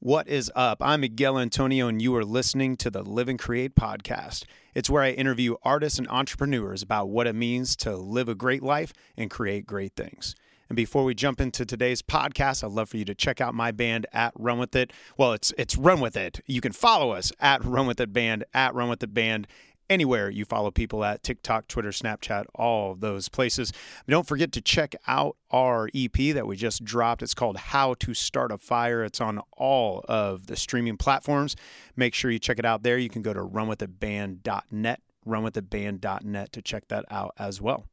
What is up? I'm Miguel Antonio, and you are listening to the Live and Create podcast. It's where I interview artists and entrepreneurs about what it means to live a great life and create great things. And before we jump into today's podcast, I'd love for you to check out my band at Run With It. Well, it's it's Run With It. You can follow us at Run With It Band, at Run With It Band, anywhere you follow people at TikTok, Twitter, Snapchat, all those places. Don't forget to check out our EP that we just dropped. It's called How to Start a Fire. It's on all of the streaming platforms. Make sure you check it out there. You can go to runwithitband.net, runwithitband.net to check that out as well.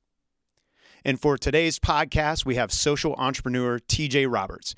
And for today's podcast, we have social entrepreneur TJ Roberts.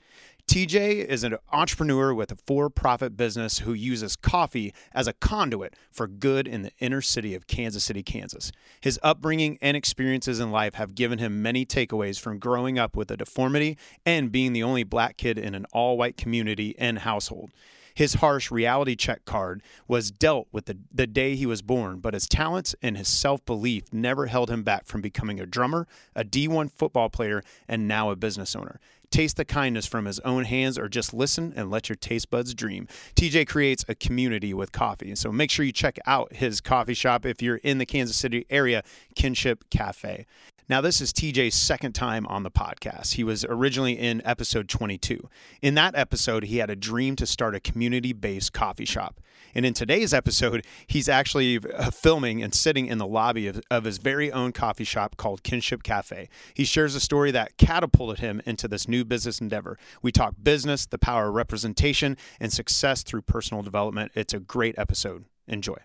TJ is an entrepreneur with a for profit business who uses coffee as a conduit for good in the inner city of Kansas City, Kansas. His upbringing and experiences in life have given him many takeaways from growing up with a deformity and being the only black kid in an all white community and household. His harsh reality check card was dealt with the, the day he was born, but his talents and his self belief never held him back from becoming a drummer, a D1 football player, and now a business owner. Taste the kindness from his own hands or just listen and let your taste buds dream. TJ creates a community with coffee. So make sure you check out his coffee shop if you're in the Kansas City area, Kinship Cafe. Now, this is TJ's second time on the podcast. He was originally in episode 22. In that episode, he had a dream to start a community based coffee shop. And in today's episode, he's actually uh, filming and sitting in the lobby of, of his very own coffee shop called Kinship Cafe. He shares a story that catapulted him into this new business endeavor. We talk business, the power of representation, and success through personal development. It's a great episode. Enjoy.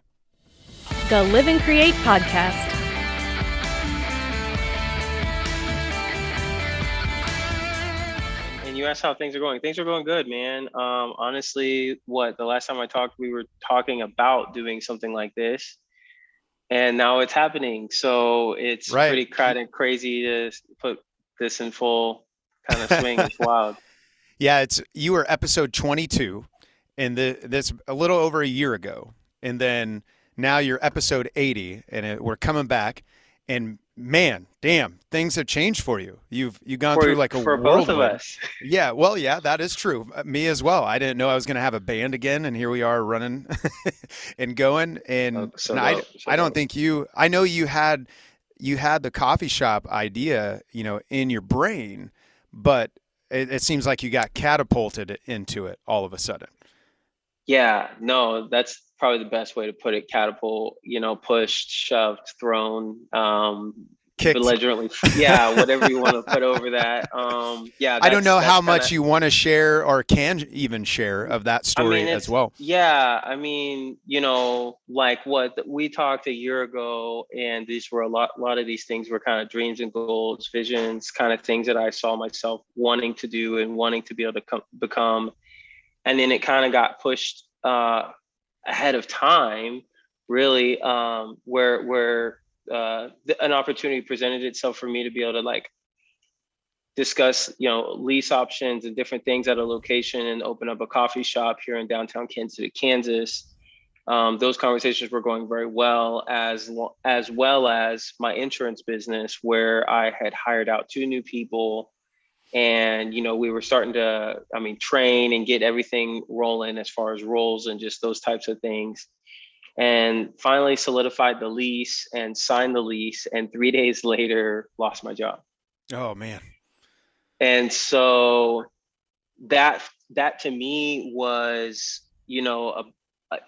The Live and Create Podcast. You asked how things are going. Things are going good, man. Um, honestly, what the last time I talked, we were talking about doing something like this, and now it's happening. So it's Right. pretty kind of crazy to put this in full kind of swing. it's wild. Yeah, it's you were episode 22 and the this a little over a year ago. And then now you're episode 80 and it, we're coming back and man, damn, things have changed for you. You've you've gone For, through like a for both of us. Yeah, well, yeah, that is true. Uh, Me as well. I didn't know I was going to have a band again, and here we are running and going. And, Oh, so and I, so I don't dope. think you. I know you had you had the coffee shop idea, you know, in your brain, but it, it seems like you got catapulted into it all of a sudden. Yeah, no, that's probably the best way to put it. Catapult, you know, pushed, shoved, thrown, um, Kicked. belligerently. Yeah, whatever you want to put over that. Um, yeah, I don't know how kinda- much you want to share or can even share of that story mean, as well. Yeah, I mean, you know, like what we talked a year ago, and these were a lot. A lot of these things were kind of dreams and goals, visions, kind of things that I saw myself wanting to do and wanting to be able to com- become, and then it kind of got pushed uh, ahead of time, really, um, where where uh, th- an opportunity presented itself for me to be able to like discuss you know lease options and different things at a location and open up a coffee shop here in downtown kansas city kansas. Um, those conversations were going very well as as well as my insurance business where i had hired out two new people and you know we were starting to i mean train and get everything rolling as far as roles and just those types of things. And finally solidified the lease and signed the lease and three days later lost my job. Oh man. and so that that to me was you know a,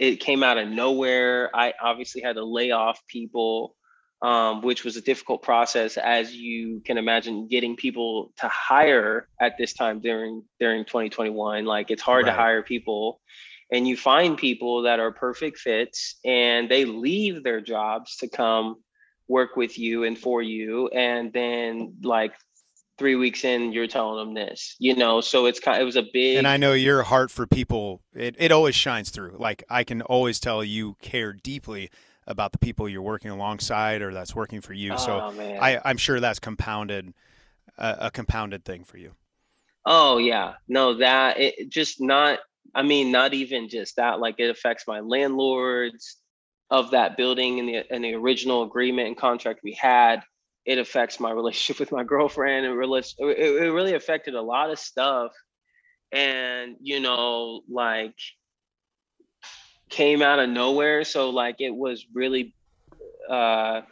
it came out of nowhere. I obviously had to lay off people um, which was a difficult process as you can imagine getting people to hire at this time during during 2021 like it's hard Right. to hire people and you find people that are perfect fits and they leave their jobs to come work with you and for you and then like three weeks in you're telling them this you know so it's kind it was a big And I know your heart for people, it, it always shines through. Like I can always tell you care deeply about the people you're working alongside or that's working for you. so oh man I, I'm sure that's compounded, uh, a compounded thing for you. oh yeah no that it just not i mean not even just that like it affects my landlords of that building and the and the original agreement and contract we had it affects my relationship with my girlfriend and it, it really affected a lot of stuff and you know like came out of nowhere. So like it was really uh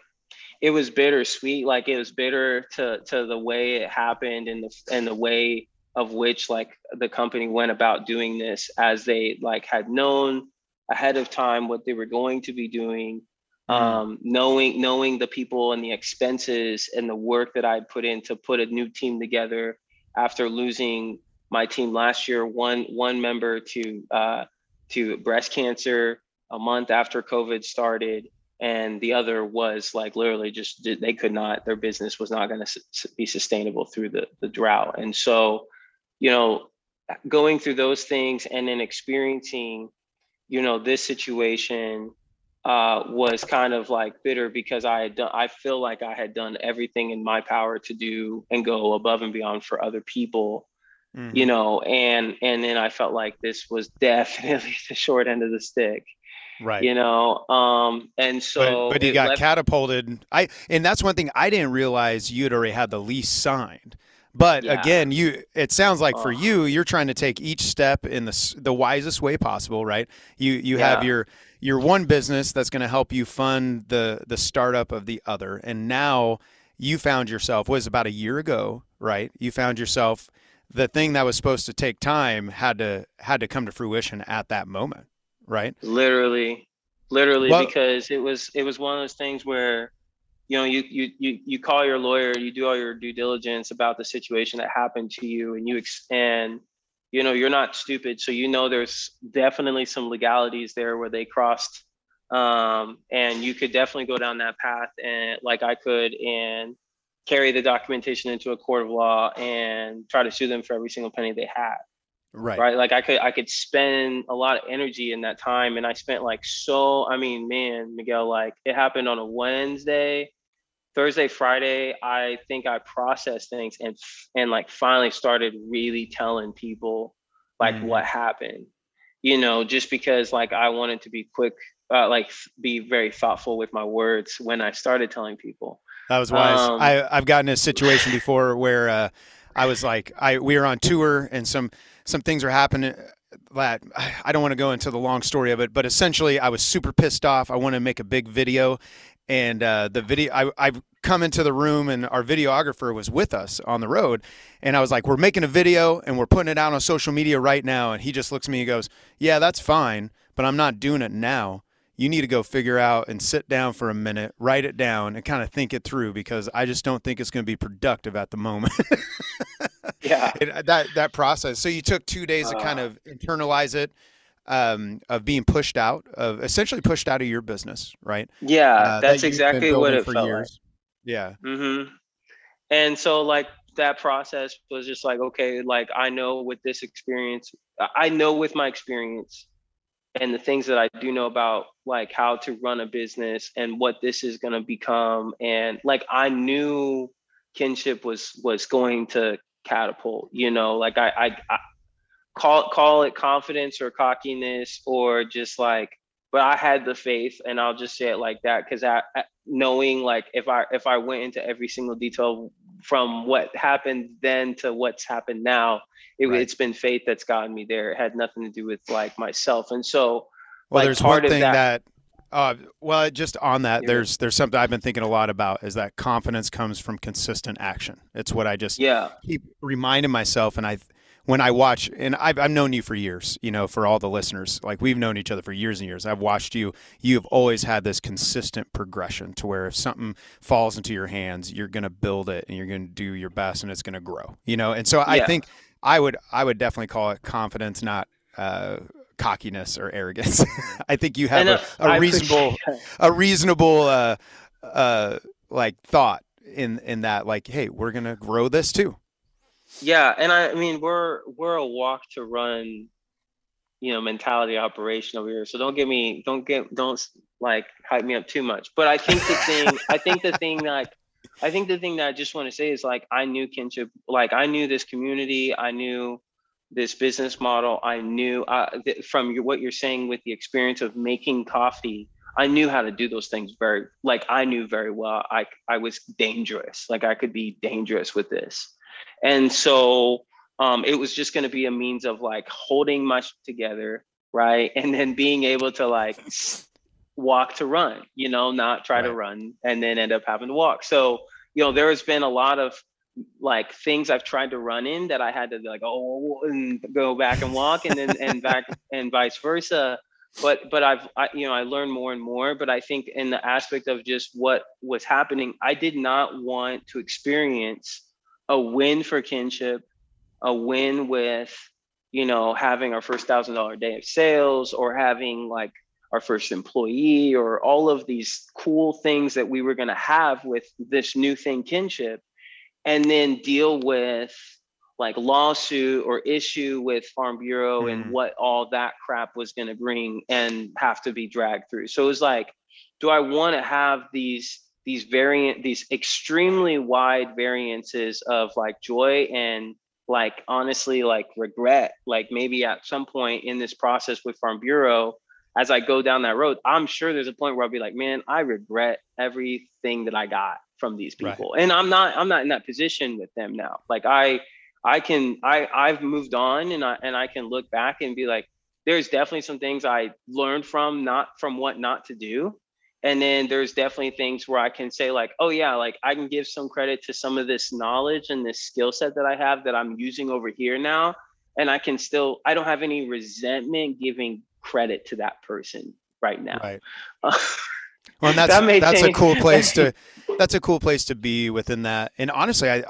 it was bittersweet. Like it was bitter to to the way it happened and the and the way of which like the company went about doing this as they like had known ahead of time what they were going to be doing. Mm-hmm. um, knowing knowing the people and the expenses and the work that i put in to put a new team together after losing my team last year one one member to uh, to breast cancer a month after covid started and the other was like literally just they could not their business was not going to be sustainable through the the drought. And so you know going through those things and then experiencing you know this situation uh, was kind of like bitter because I had done, I feel like I had done everything in my power to do and go above and beyond for other people, mm-hmm. you know, and, and then I felt like this was definitely the short end of the stick. Right. You know, um, and so, but, but you got left- catapulted. I, and that's one thing I didn't realize you'd already had the lease signed. But yeah. again, you it sounds like for you, you're trying to take each step in the the wisest way possible, right? You you yeah. have your your one business that's going to help you fund the the startup of the other, and now you found yourself was about a year ago, right? You found yourself the thing that was supposed to take time had to had to come to fruition at that moment, right? Literally, literally, well, because it was it was one of those things where you know you you you you call your lawyer you do all your due diligence about the situation that happened to you and you and you know you're not stupid so you know there's definitely some legalities there where they crossed um, and you could definitely go down that path and like i could and carry the documentation into a court of law and try to sue them for every single penny they had. Right. Right? Like i could i could spend a lot of energy in that time and i spent like so i mean man miguel like it happened on a wednesday. Thursday friday i think i processed things and and like finally started really telling people like mm. what happened. You know just because like i wanted to be quick uh, like be very thoughtful with my words when i started telling people that was wise. Um, i i've gotten a situation before where uh i was like i we were on tour and some some things are happening that I don't want to go into the long story of it, but essentially I was super pissed off. I want to make a big video and uh, the video I, I come into the room and our videographer was with us on the road and i was like we're making a video and we're putting it out on social media right now. And he just looks at me and goes yeah that's fine but i'm not doing it now you need to go figure out and sit down for a minute, write it down, and kind of think it through because I just don't think it's going to be productive at the moment. yeah, it, uh, that that process. So you took two days uh, to kind uh. of internalize it, um, of being pushed out, of essentially pushed out of your business, right? Yeah, uh, that's that exactly what it felt years. like. Yeah. Mm-hmm. And so, like that process was just like, okay, like I know with this experience, I know with my experience and the things that I do know about like how to run a business and what this is going to become and like I knew kinship was was going to catapult you know like I, I, I call call it confidence or cockiness or just like but I had the faith and I'll just say it like that because I, I knowing like if I if I went into every single detail from what happened then to what's happened now it, right. it's been faith that's gotten me there. It had nothing to do with like myself. And so, well, like, there's one thing that, that uh, well, just on that, there's there's something I've been thinking a lot about is that confidence comes from consistent action. It's what I just yeah keep reminding myself, and I when I watch, and I've, I've known you for years, you know, for all the listeners, like we've known each other for years and years. I've watched you. You have always had this consistent progression to where if something falls into your hands, you're going to build it and you're going to do your best and it's going to grow, you know? And so yeah. I think I would I would definitely call it confidence, not uh, cockiness or arrogance. I think you have a, a reasonable a reasonable uh, uh, like thought in in that like, hey, we're gonna grow this too. Yeah, and I, I mean we're we're a walk to run, you know, mentality operation over here. So don't get me don't get don't like hype me up too much. But I think the thing I think the thing like I think the thing that I just want to say is like I knew kinship, like I knew this community, I knew this business model, I knew uh, th- from your, what you're saying with the experience of making coffee, I knew how to do those things very, like I knew very well. I I was dangerous, like I could be dangerous with this, and so um, it was just going to be a means of like holding much together, right, and then being able to like walk to run, you know, not try right. to run and then end up having to walk. So, you know, there has been a lot of like things I've tried to run in that I had to like oh and go back and walk and then and back and vice versa. But but I've I, you know I learned more and more. But I think in the aspect of just what was happening, I did not want to experience a win for kinship, a win with you know having our first thousand dollar day of sales or having like our first employee or all of these cool things that we were going to have with this new thing kinship and then deal with like lawsuit or issue with farm bureau mm. and what all that crap was going to bring and have to be dragged through so it was like do i want to have these these variant these extremely wide variances of like joy and like honestly like regret like maybe at some point in this process with farm bureau as I go down that road, I'm sure there's a point where I'll be like, man, I regret everything that I got from these people. Right. And I'm not I'm not in that position with them now. Like I I can I I've moved on and I and I can look back and be like, there's definitely some things I learned from not from what not to do. And then there's definitely things where I can say like, oh yeah, like I can give some credit to some of this knowledge and this skill set that I have that I'm using over here now. And I can still I don't have any resentment giving credit to that person right now. Right. Uh, well, that's that that's change. a cool place to that's a cool place to be within that. And honestly, I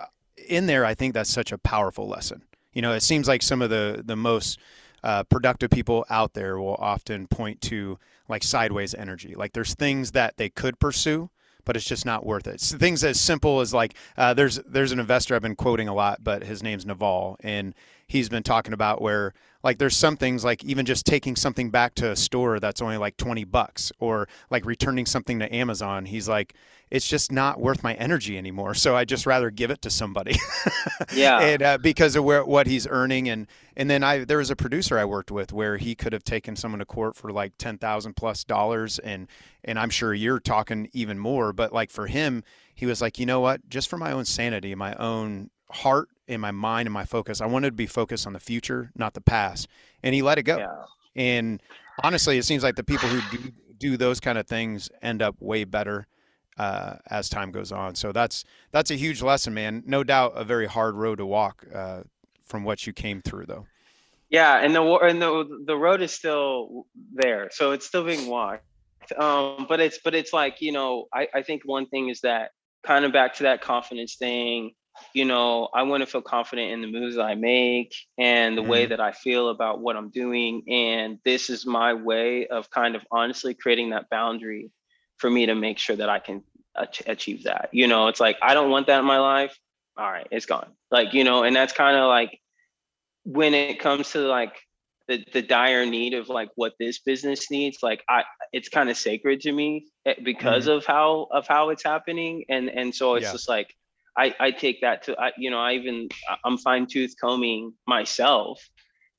in there, I think that's such a powerful lesson. You know, it seems like some of the the most uh, productive people out there will often point to like sideways energy. Like there's things that they could pursue, but it's just not worth it. So things as simple as like uh, there's there's an investor I've been quoting a lot, but his name's Naval, and he's been talking about where like there's some things like even just taking something back to a store that's only like 20 bucks or like returning something to Amazon. He's like, it's just not worth my energy anymore. So I just rather give it to somebody. yeah. and uh, because of where, what he's earning. And, and then I, there was a producer I worked with where he could have taken someone to court for like 10,000 plus dollars. And, and I'm sure you're talking even more, but like for him, he was like, you know what, just for my own sanity, my own heart in my mind and my focus. I wanted to be focused on the future, not the past. And he let it go. Yeah. And honestly, it seems like the people who do, do those kind of things end up way better uh, as time goes on. So that's that's a huge lesson, man. No doubt, a very hard road to walk uh, from what you came through, though. Yeah, and the and the the road is still there, so it's still being walked. Um, but it's but it's like you know, I I think one thing is that kind of back to that confidence thing you know, I want to feel confident in the moves I make and the mm-hmm. way that I feel about what I'm doing. And this is my way of kind of honestly creating that boundary for me to make sure that I can ach- achieve that. You know, it's like, I don't want that in my life. All right, it's gone. Like, you know, and that's kind of like when it comes to like the, the dire need of like what this business needs, like I, it's kind of sacred to me eh, because mm-hmm. of how, of how it's happening. And, and so it's yeah. just like, I, I take that to I, you know I even I'm fine tooth combing myself,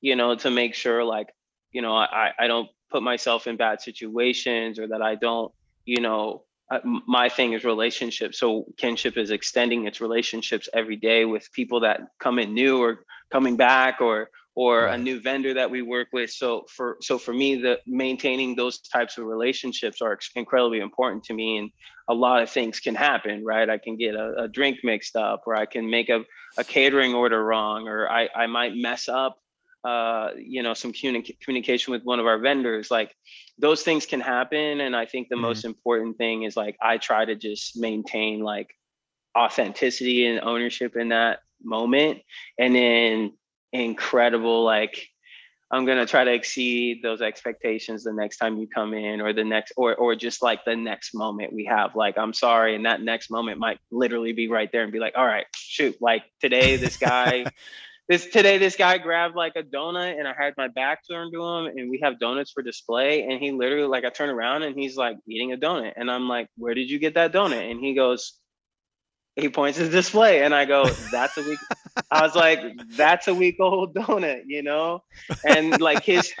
you know, to make sure like you know I I don't put myself in bad situations or that I don't you know uh, my thing is relationships. So kinship is extending its relationships every day with people that come in new or coming back or or right. a new vendor that we work with so for so for me the maintaining those types of relationships are incredibly important to me and a lot of things can happen right i can get a, a drink mixed up or i can make a, a catering order wrong or i i might mess up uh, you know some communi- communication with one of our vendors like those things can happen and i think the mm-hmm. most important thing is like i try to just maintain like authenticity and ownership in that moment and then incredible like i'm going to try to exceed those expectations the next time you come in or the next or or just like the next moment we have. Like i'm sorry and that next moment might literally be right there and be like all right shoot like today this guy this today this guy grabbed like a donut and i had my back turned to him and we have donuts for display. And he literally like i turn around and he's like eating a donut and i'm like where did you get that donut? And he goes he points his display and I go, that's a week. I was like, that's a week old donut, you know? And like his,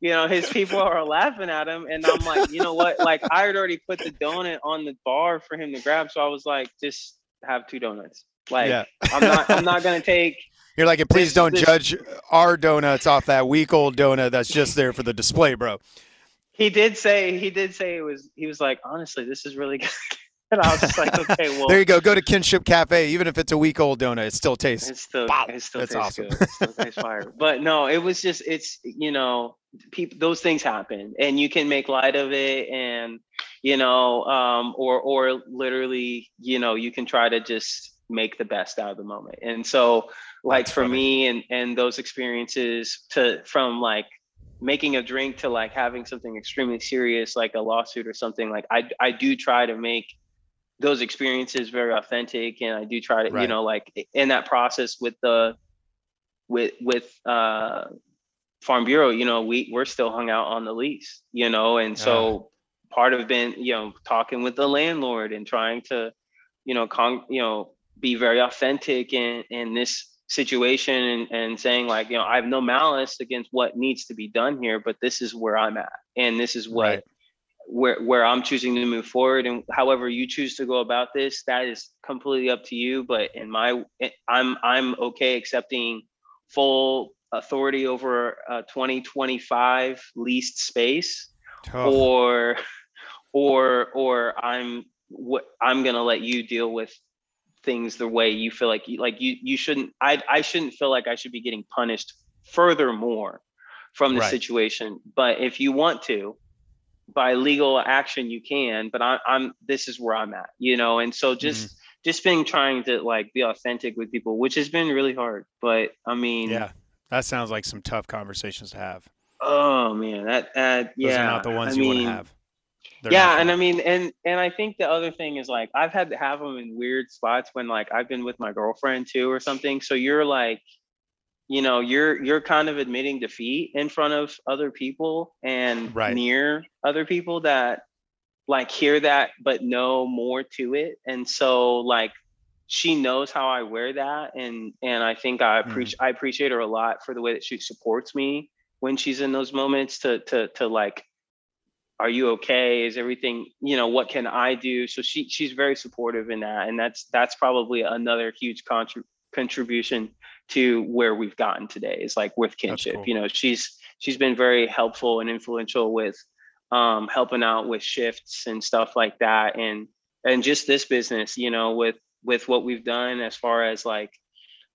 you know, his people are laughing at him. And I'm like, you know what? Like I had already put the donut on the bar for him to grab. So I was like, just have two donuts. Like yeah. I'm not, I'm not going to take You're like, please This- don't this- judge our donuts off that week old donut that's just there for the display, bro. he did say he did say it was he was like honestly this is really good and i was just like okay well There you go. Go to Kinship Cafe. Even if it's a week old donut, it still tastes. It's still, Wow, it still that's tastes awesome. good. It still tastes fire. But no, it was just, it's, you know, people, those things happen and you can make light of it and, you know, um, or, or literally, you know, you can try to just make the best out of the moment. And so like That's for funny. me and, and those experiences to, from like making a drink to like having something extremely serious, like a lawsuit or something like I, I do try to make those experiences very authentic and i do try to you know like in that process with the with with uh farm bureau you know we we're still hung out on the lease you know and so part of been you know talking with the landlord and trying to you know con you know be very authentic in in this situation and, and saying like you know i have no malice against what needs to be done here but this is where i'm at and this is what Right. Where where I'm choosing to move forward and however you choose to go about this that is completely up to you. But in my I'm I'm okay accepting full authority over a 2025 leased space Oh, or or or I'm what I'm going to let you deal with things the way you feel like you like you you shouldn't I I shouldn't feel like I should be getting punished furthermore from the Right. situation. But if you want to by legal action you can but I, i'm this is where i'm at you know and so just Mm-hmm. just been trying to like be authentic with people which has been really hard but i mean yeah. That sounds like some tough conversations to have. oh man that that Those yeah are not the ones I you mean, want to have. They're yeah and i mean and and i think the other thing is like i've had to have them in weird spots when like i've been with my girlfriend too or something so you're like you know you're you're kind of admitting defeat in front of other people and Right. near other people that like hear that but know more to it and so like she knows how i wear that and and i think i Mhm. appreciate i appreciate her a lot for the way that she supports me when she's in those moments to to to like are you okay is everything you know what can i do so she she's very supportive in that and that's that's probably another huge contrib- contribution to where we've gotten today is like with kinship cool. you know she's she's been very helpful and influential with um helping out with shifts and stuff like that and and just this business you know with with what we've done as far as like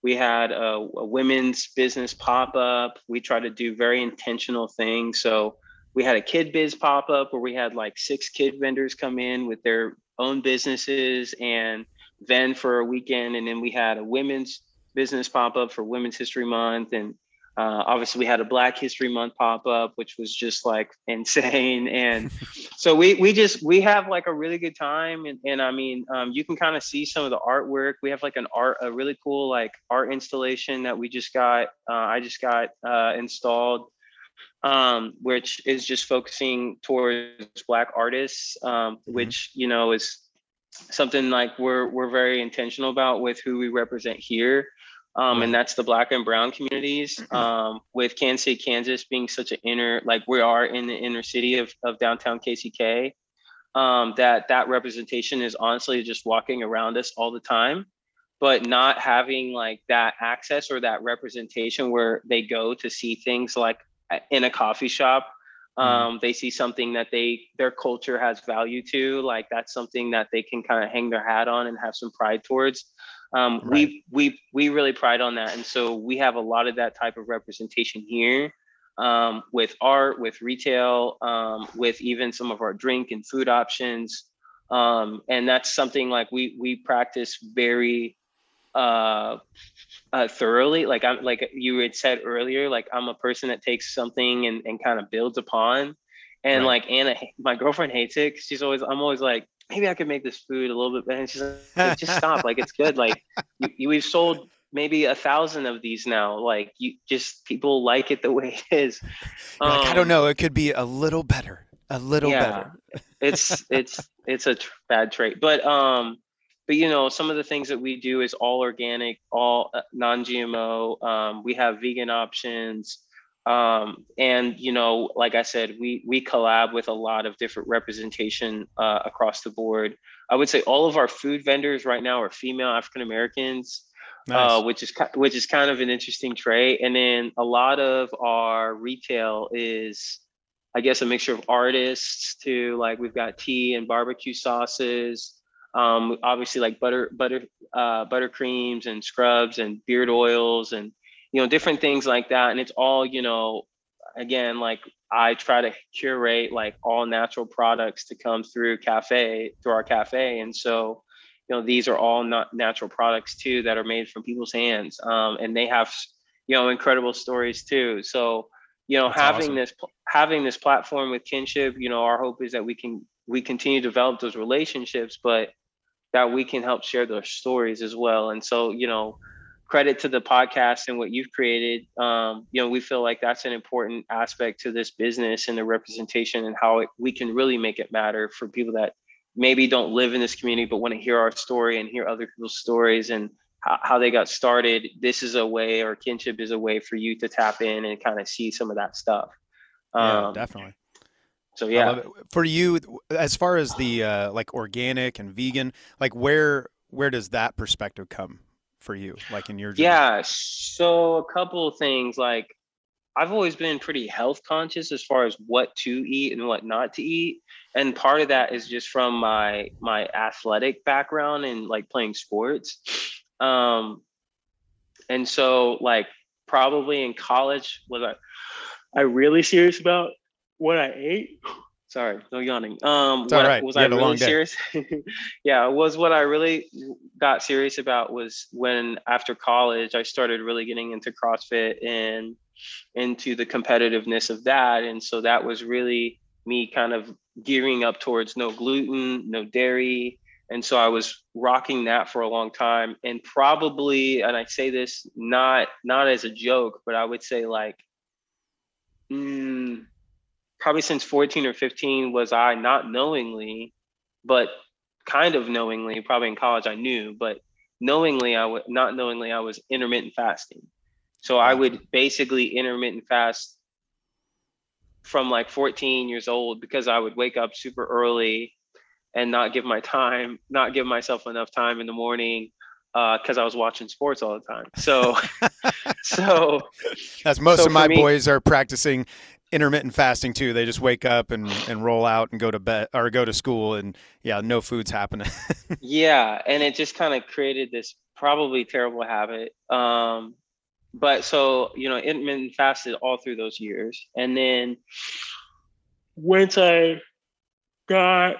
we had a, a women's business pop up we try to do very intentional things so we had a kid biz pop up where we had like six kid vendors come in with their own businesses and vend for a weekend and then we had a women's business pop up for women's history month and uh, obviously we had a black history month pop up which was just like insane and so we we just we have like a really good time and, and i mean um, you can kind of see some of the artwork. We have like an art a really cool like art installation that we just got uh, i just got uh, installed um, which is just focusing towards black artists um, which you know is something like we're we're very intentional about with who we represent here um, and that's the black and brown communities um, with kansas city kansas being such an inner like we are in the inner city of, of downtown kck um, that that representation is honestly just walking around us all the time but not having like that access or that representation where they go to see things like uh, in a coffee shop. Um, they see something that they their culture has value to like that's something that they can kind of hang their hat on and have some pride towards um, Right. we we we really pride on that and so we have a lot of that type of representation here um, with art with retail um, with even some of our drink and food options um, and that's something like we we practice very uh, uh thoroughly like i'm like you had said earlier like i'm a person that takes something and, and kind of builds upon and Right. like anna my girlfriend hates it she's always i'm always like maybe i could make this food a little bit better. And she's like just stop. Like it's good. Like you, you, we've sold maybe a thousand of these now. Like you just people like it the way it is. You're like, I Um, don't know. It could be a little better. A little yeah, better. it's it's it's a tr- bad trait. But um but you know some of the things that we do is all organic all uh, non-gmo um, we have vegan options um, and you know like i said we we collab with a lot of different representation uh, across the board i would say all of our food vendors right now are female african americans nice. uh, which is which is kind of an interesting trait. And then a lot of our retail is, I guess, a mixture of artists to like we've got tea and barbecue sauces. Um, obviously, like butter butter uh, butter creams and scrubs and beard oils and you know different things like that. And it's all you know, again, like I try to curate like all natural products to come through cafe through our cafe, and so you know these are all not natural products too that are made from people's hands, um, and they have you know incredible stories too. So you know That's having awesome. this having this platform with kinship, you know, our hope is that we can we continue to develop those relationships, but that we can help share those stories as well. And so you know credit to the podcast and what you've created. Um, you know, we feel like that's an important aspect to this business and the representation and how it, we can really make it matter for people that maybe don't live in this community but want to hear our story and hear other people's stories and how, how they got started. This is a way, or kinship is a way for you to tap in and kind of see some of that stuff. Um, yeah, definitely. So yeah, for you, as far as the uh, like organic and vegan, like where where does that perspective come for you, like in your journey? Yeah. So a couple of things like I've always been pretty health conscious as far as what to eat and what not to eat. And part of that is just from my my athletic background and like playing sports. Um and so like probably in college was I I really serious about what I ate Sorry, no yawning. Um, it's what, Was I really serious? yeah, was what I really got serious about was when after college I started really getting into CrossFit and into the competitiveness of that, and so that was really me kind of gearing up towards no gluten, no dairy, and so I was rocking that for a long time, and probably, and I say this not not as a joke, but I would say like. Mm, probably since 14 or 15 was I not knowingly, but kind of knowingly, probably in college I knew, but knowingly I would not knowingly I was intermittent fasting. So I would basically intermittent fast from like 14 years old because I would wake up super early and not give my time, not give myself enough time in the morning because uh, I was watching sports all the time. So, so as most so of my me, boys are practicing intermittent fasting too. They just wake up and, and roll out and go to bed or go to school and yeah, no food's happening. yeah. And it just kind of created this probably terrible habit. Um, but so, you know, intermittent fasted all through those years. And then once I got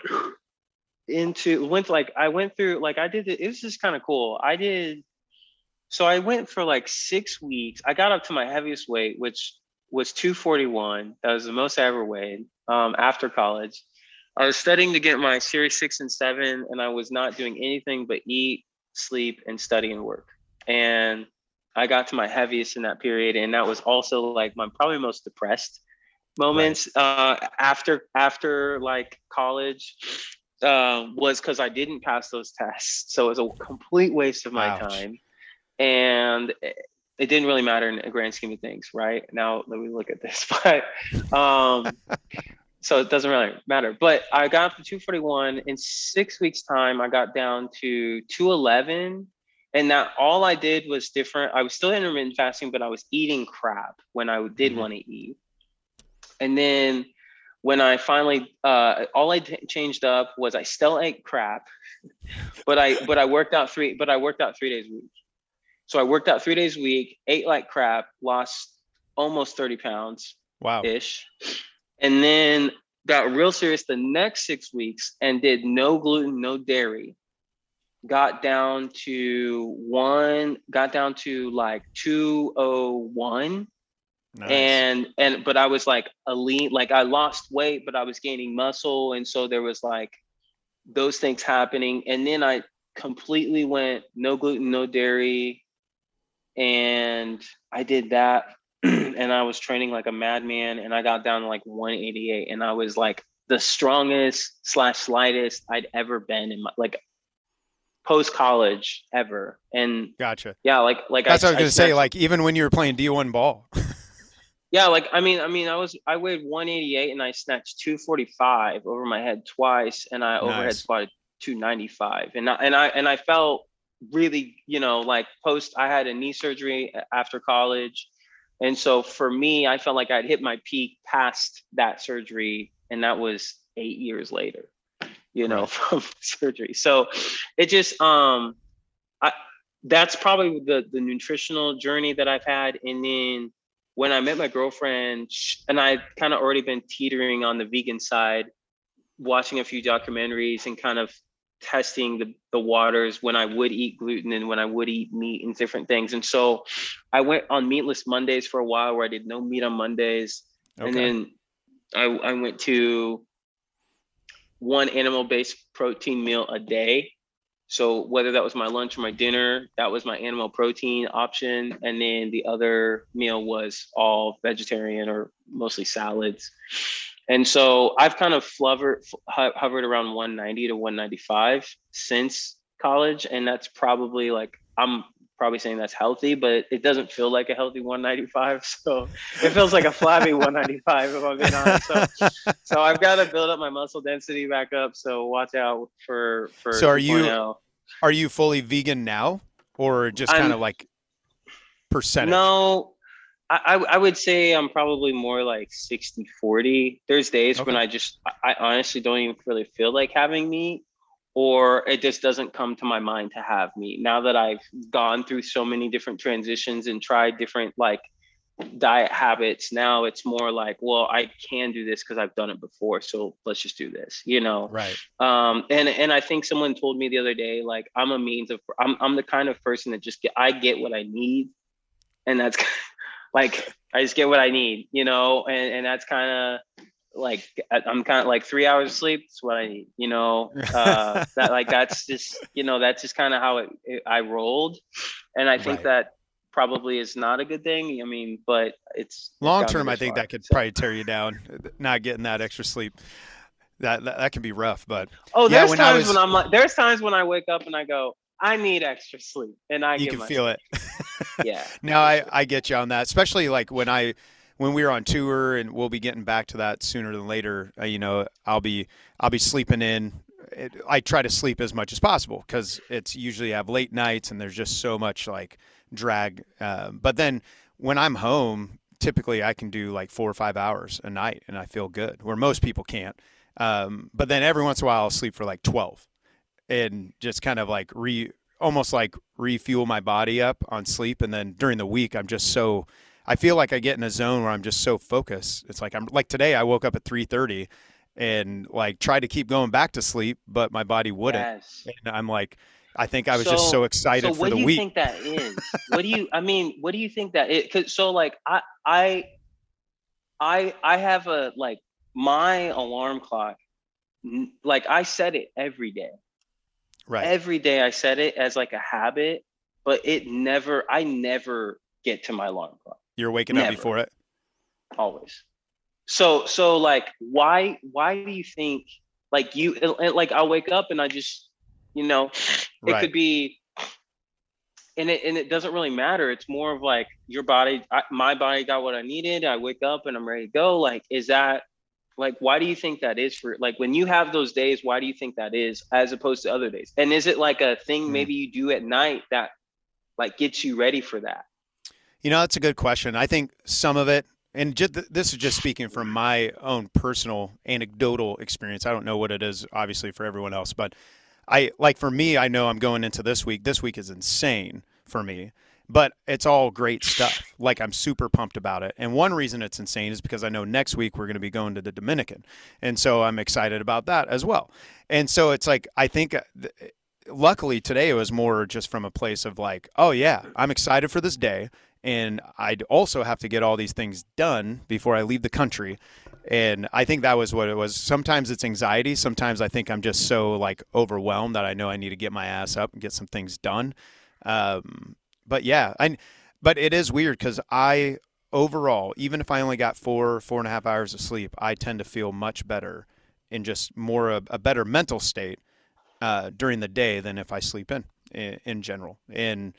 into went like I went through like I did it, it was just kind of cool. I did so I went for like six weeks. I got up to my heaviest weight, which was 241. That was the most I ever weighed um, after college. I was studying to get my series six and seven, and I was not doing anything but eat, sleep, and study and work. And I got to my heaviest in that period, and that was also like my probably most depressed moments right. uh, after after like college uh, was because I didn't pass those tests, so it was a complete waste of my Ouch. time. And it didn't really matter in a grand scheme of things, right? Now let me look at this, but um, so it doesn't really matter. But I got up to 241 in six weeks' time. I got down to 211, and that all I did was different. I was still intermittent fasting, but I was eating crap when I did mm-hmm. want to eat. And then when I finally, uh, all I t- changed up was I still ate crap, but I but I worked out three, but I worked out three days a week. So I worked out three days a week, ate like crap, lost almost 30 pounds. Wow. Ish. And then got real serious the next six weeks and did no gluten, no dairy. Got down to one, got down to like 201. Nice. And and but I was like a lean, like I lost weight, but I was gaining muscle. And so there was like those things happening. And then I completely went no gluten, no dairy, and I did that and I was training like a madman and I got down to like 188 and I was like the strongest slash slightest I'd ever been in my like post college ever. And gotcha. Yeah, like like that's I, what I was gonna I say. Like even when you were playing D1 ball. yeah, like I mean, I mean, I was I weighed 188 and I snatched 245 over my head twice, and I nice. overhead squatted 295, and I and I and I felt really, you know, like post, I had a knee surgery after college. And so for me, I felt like I'd hit my peak past that surgery. And that was eight years later, you know, right. from surgery. So it just, um, I, that's probably the, the nutritional journey that I've had. And then when I met my girlfriend, and I'd kind of already been teetering on the vegan side, watching a few documentaries and kind of testing the, the waters when I would eat gluten and when I would eat meat and different things. And so I went on meatless Mondays for a while where I did no meat on Mondays. Okay. And then I, I went to one animal based protein meal a day. So whether that was my lunch or my dinner, that was my animal protein option. And then the other meal was all vegetarian or mostly salads. And so I've kind of hovered around 190 to 195 since college. And that's probably like, I'm probably saying that's healthy, but it doesn't feel like a healthy 195. So it feels like a flabby 195 if I'm being honest. So, so I've got to build up my muscle density back up. So watch out for, for, so are you, are you fully vegan now or just kind of like percentage? No, I, I would say I'm probably more like 60 40. There's days okay. when I just, I honestly don't even really feel like having meat, or it just doesn't come to my mind to have meat. Now that I've gone through so many different transitions and tried different like diet habits, now it's more like, well, I can do this because I've done it before. So let's just do this, you know? Right. Um, and, and I think someone told me the other day, like, I'm a means of, I'm, I'm the kind of person that just get, I get what I need. And that's like I just get what I need, you know, and, and that's kind of like I'm kind of like three hours of sleep. That's what I need, you know. Uh, that like that's just you know that's just kind of how it, it, I rolled, and I think right. that probably is not a good thing. I mean, but it's long term. I think far, that could so. probably tear you down, not getting that extra sleep. That, that, that can be rough, but oh, there's yeah, when times was, when I'm like, there's times when I wake up and I go, I need extra sleep, and I you can feel sleep. it. yeah. Now I I get you on that, especially like when I when we were on tour, and we'll be getting back to that sooner than later. Uh, you know, I'll be I'll be sleeping in. It, I try to sleep as much as possible because it's usually I have late nights, and there's just so much like drag. Uh, but then when I'm home, typically I can do like four or five hours a night, and I feel good. Where most people can't. Um, but then every once in a while, I'll sleep for like twelve and just kind of like re almost like refuel my body up on sleep and then during the week I'm just so I feel like I get in a zone where I'm just so focused. It's like I'm like today I woke up at 3:30 and like tried to keep going back to sleep but my body wouldn't. Yes. And I'm like I think I was so, just so excited so for the week. What do you think that is? what do you I mean, what do you think that it cuz so like I I I I have a like my alarm clock like I set it every day. Right. Every day I set it as like a habit, but it never, I never get to my alarm clock. You're waking never. up before it? Always. So, so like, why, why do you think like you, like I'll wake up and I just, you know, it right. could be, and it, and it doesn't really matter. It's more of like your body, I, my body got what I needed. I wake up and I'm ready to go. Like, is that, like why do you think that is for like when you have those days why do you think that is as opposed to other days? And is it like a thing hmm. maybe you do at night that like gets you ready for that? You know that's a good question. I think some of it and just, this is just speaking from my own personal anecdotal experience. I don't know what it is obviously for everyone else but i like for me i know i'm going into this week. This week is insane for me but it's all great stuff. Like I'm super pumped about it. And one reason it's insane is because I know next week we're going to be going to the Dominican. And so I'm excited about that as well. And so it's like I think uh, luckily today it was more just from a place of like, oh yeah, I'm excited for this day and I'd also have to get all these things done before I leave the country. And I think that was what it was. Sometimes it's anxiety. Sometimes I think I'm just so like overwhelmed that I know I need to get my ass up and get some things done. Um, but yeah, I. But it is weird because I overall, even if I only got four four and a half hours of sleep, I tend to feel much better in just more a, a better mental state uh, during the day than if I sleep in, in, in general. And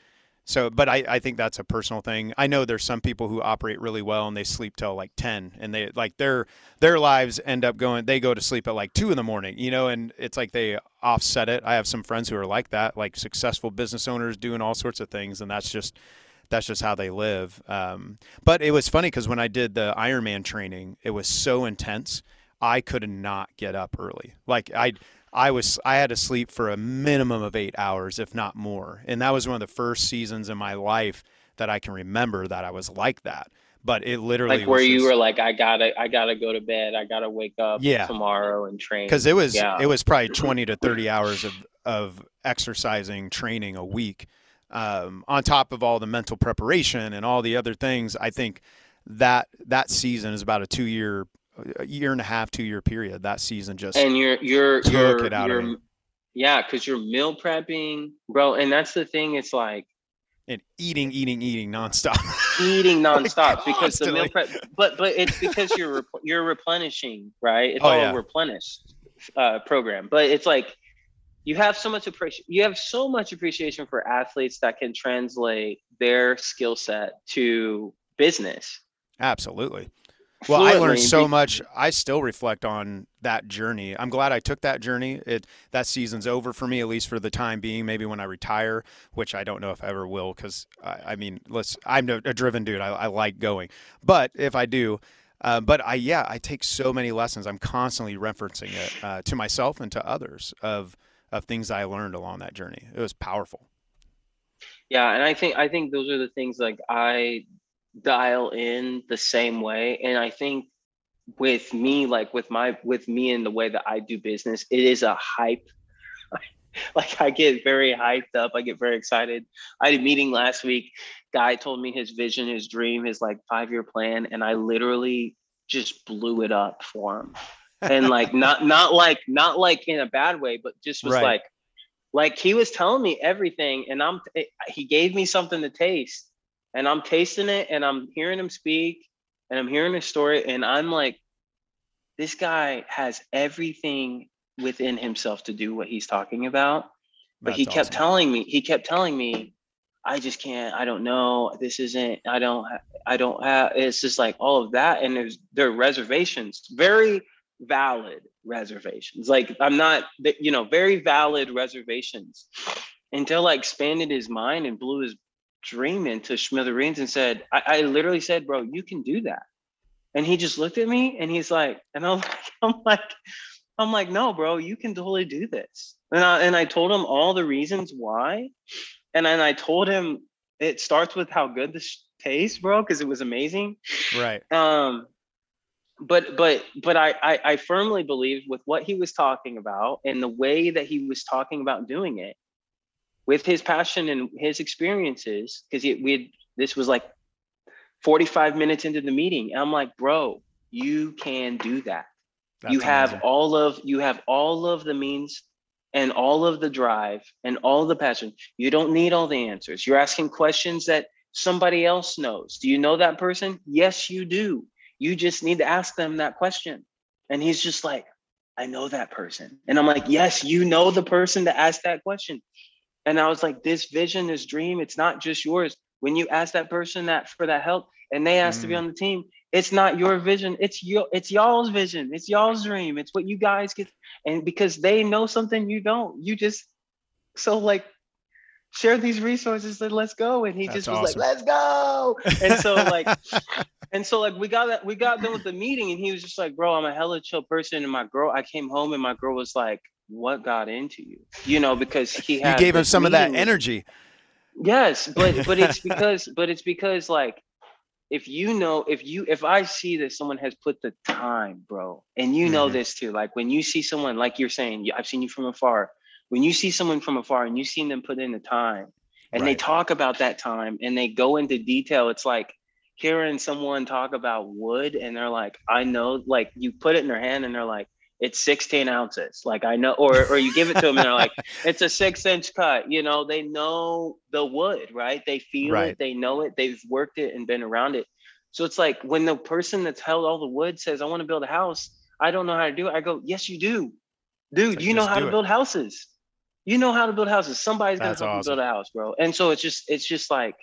So, but I, I think that's a personal thing. I know there's some people who operate really well and they sleep till like 10 and they like their, their lives end up going, they go to sleep at like two in the morning, you know, and it's like they offset it. I have some friends who are like that, like successful business owners doing all sorts of things. And that's just, that's just how they live. Um, but it was funny because when I did the Ironman training, it was so intense. I could not get up early. Like I, I was I had to sleep for a minimum of eight hours, if not more. And that was one of the first seasons in my life that I can remember that I was like that. But it literally like where you were like, I gotta I gotta go to bed. I gotta wake up yeah. tomorrow and train. Because it was yeah. it was probably twenty to thirty hours of of exercising training a week. Um, on top of all the mental preparation and all the other things, I think that that season is about a two year a year and a half, two year period. That season just and you're you're took you're, it out you're. Yeah, because you're meal prepping, bro. And that's the thing. It's like and eating, eating, eating nonstop. eating nonstop like because the meal prep. But but it's because you're you're replenishing, right? It's oh, all yeah. replenished uh, program. But it's like you have so much appreciation. You have so much appreciation for athletes that can translate their skill set to business. Absolutely. Well, I learned so much. I still reflect on that journey. I'm glad I took that journey. It that season's over for me, at least for the time being. Maybe when I retire, which I don't know if I ever will, because I, I, mean, let's. I'm a, driven dude. I, I, like going, but if I do, uh, but I yeah, I take so many lessons. I'm constantly referencing it uh, to myself and to others of of things I learned along that journey. It was powerful. Yeah, and I think I think those are the things like I dial in the same way. And i think with me like with my with me and the way that i do business it is a hype. Like i get very hyped up. I get very excited. I had a meeting last week. Guy told me his vision his dream his like five year plan and i literally just blew it up for him. And like not not like not like in a bad way but just was right. like like he was telling me everything and i'm he gave me something to taste and I'm tasting it and I'm hearing him speak and I'm hearing his story and I'm like, this guy has everything within himself to do what he's talking about. But That's he kept awesome. telling me, he kept telling me, I just can't, I don't know. This isn't, I don't, I don't have, it's just like all of that. And there's, there are reservations, very valid reservations. Like I'm not, you know, very valid reservations until I expanded his mind and blew his dream into smithereens and said, I, I literally said, bro, you can do that. And he just looked at me and he's like, and I'm like, I'm like, I'm like, no, bro, you can totally do this. And I and I told him all the reasons why. And then I told him it starts with how good this tastes, bro, because it was amazing. Right. Um, but but but I, I I firmly believe with what he was talking about and the way that he was talking about doing it, with his passion and his experiences because we had this was like 45 minutes into the meeting and i'm like bro you can do that. That's you have amazing. all of you have all of the means and all of the drive and all the passion. You don't need all the answers. You're asking questions that somebody else knows. Do you know that person? Yes you do. You just need to ask them that question. And he's just like i know that person. And i'm like yes you know the person to ask that question and I was like, this vision, this dream, it's not just yours. When you ask that person that for that help and they ask mm. to be mm. on the team, it's not your vision. It's your it's y'all's vision. It's y'all's dream. It's what you guys get. And because they know something you don't, you just so like share these resources and let's go. And he That's just was awesome. like, let's go. And so like and so like we got that we got done with the meeting and he was just like, bro, I'm a hella chill person. And my girl, I came home and my girl was like, what got into you you know because he you gave him some of that energy yes but but it's because but it's because like if you know if you if i see that someone has put the time bro and you know mm-hmm. this too like when you see someone like you're saying i've seen you from afar when you see someone from afar and you've seen them put in the time and right. they talk about that time and they go into detail it's like hearing someone talk about wood and they're like i know like you put it in their hand and they're like it's 16 ounces. Like I know, or or you give it to them and they're like, it's a six inch cut. You know, they know the wood, right? They feel right. it, they know it, they've worked it and been around it. So it's like when the person that's held all the wood says, I want to build a house, I don't know how to do it. I go, Yes, you do. Dude, like, you know how to it. build houses. you know how to build houses. Somebody's gonna That's help awesome. you build a house, bro. And so it's just it's just like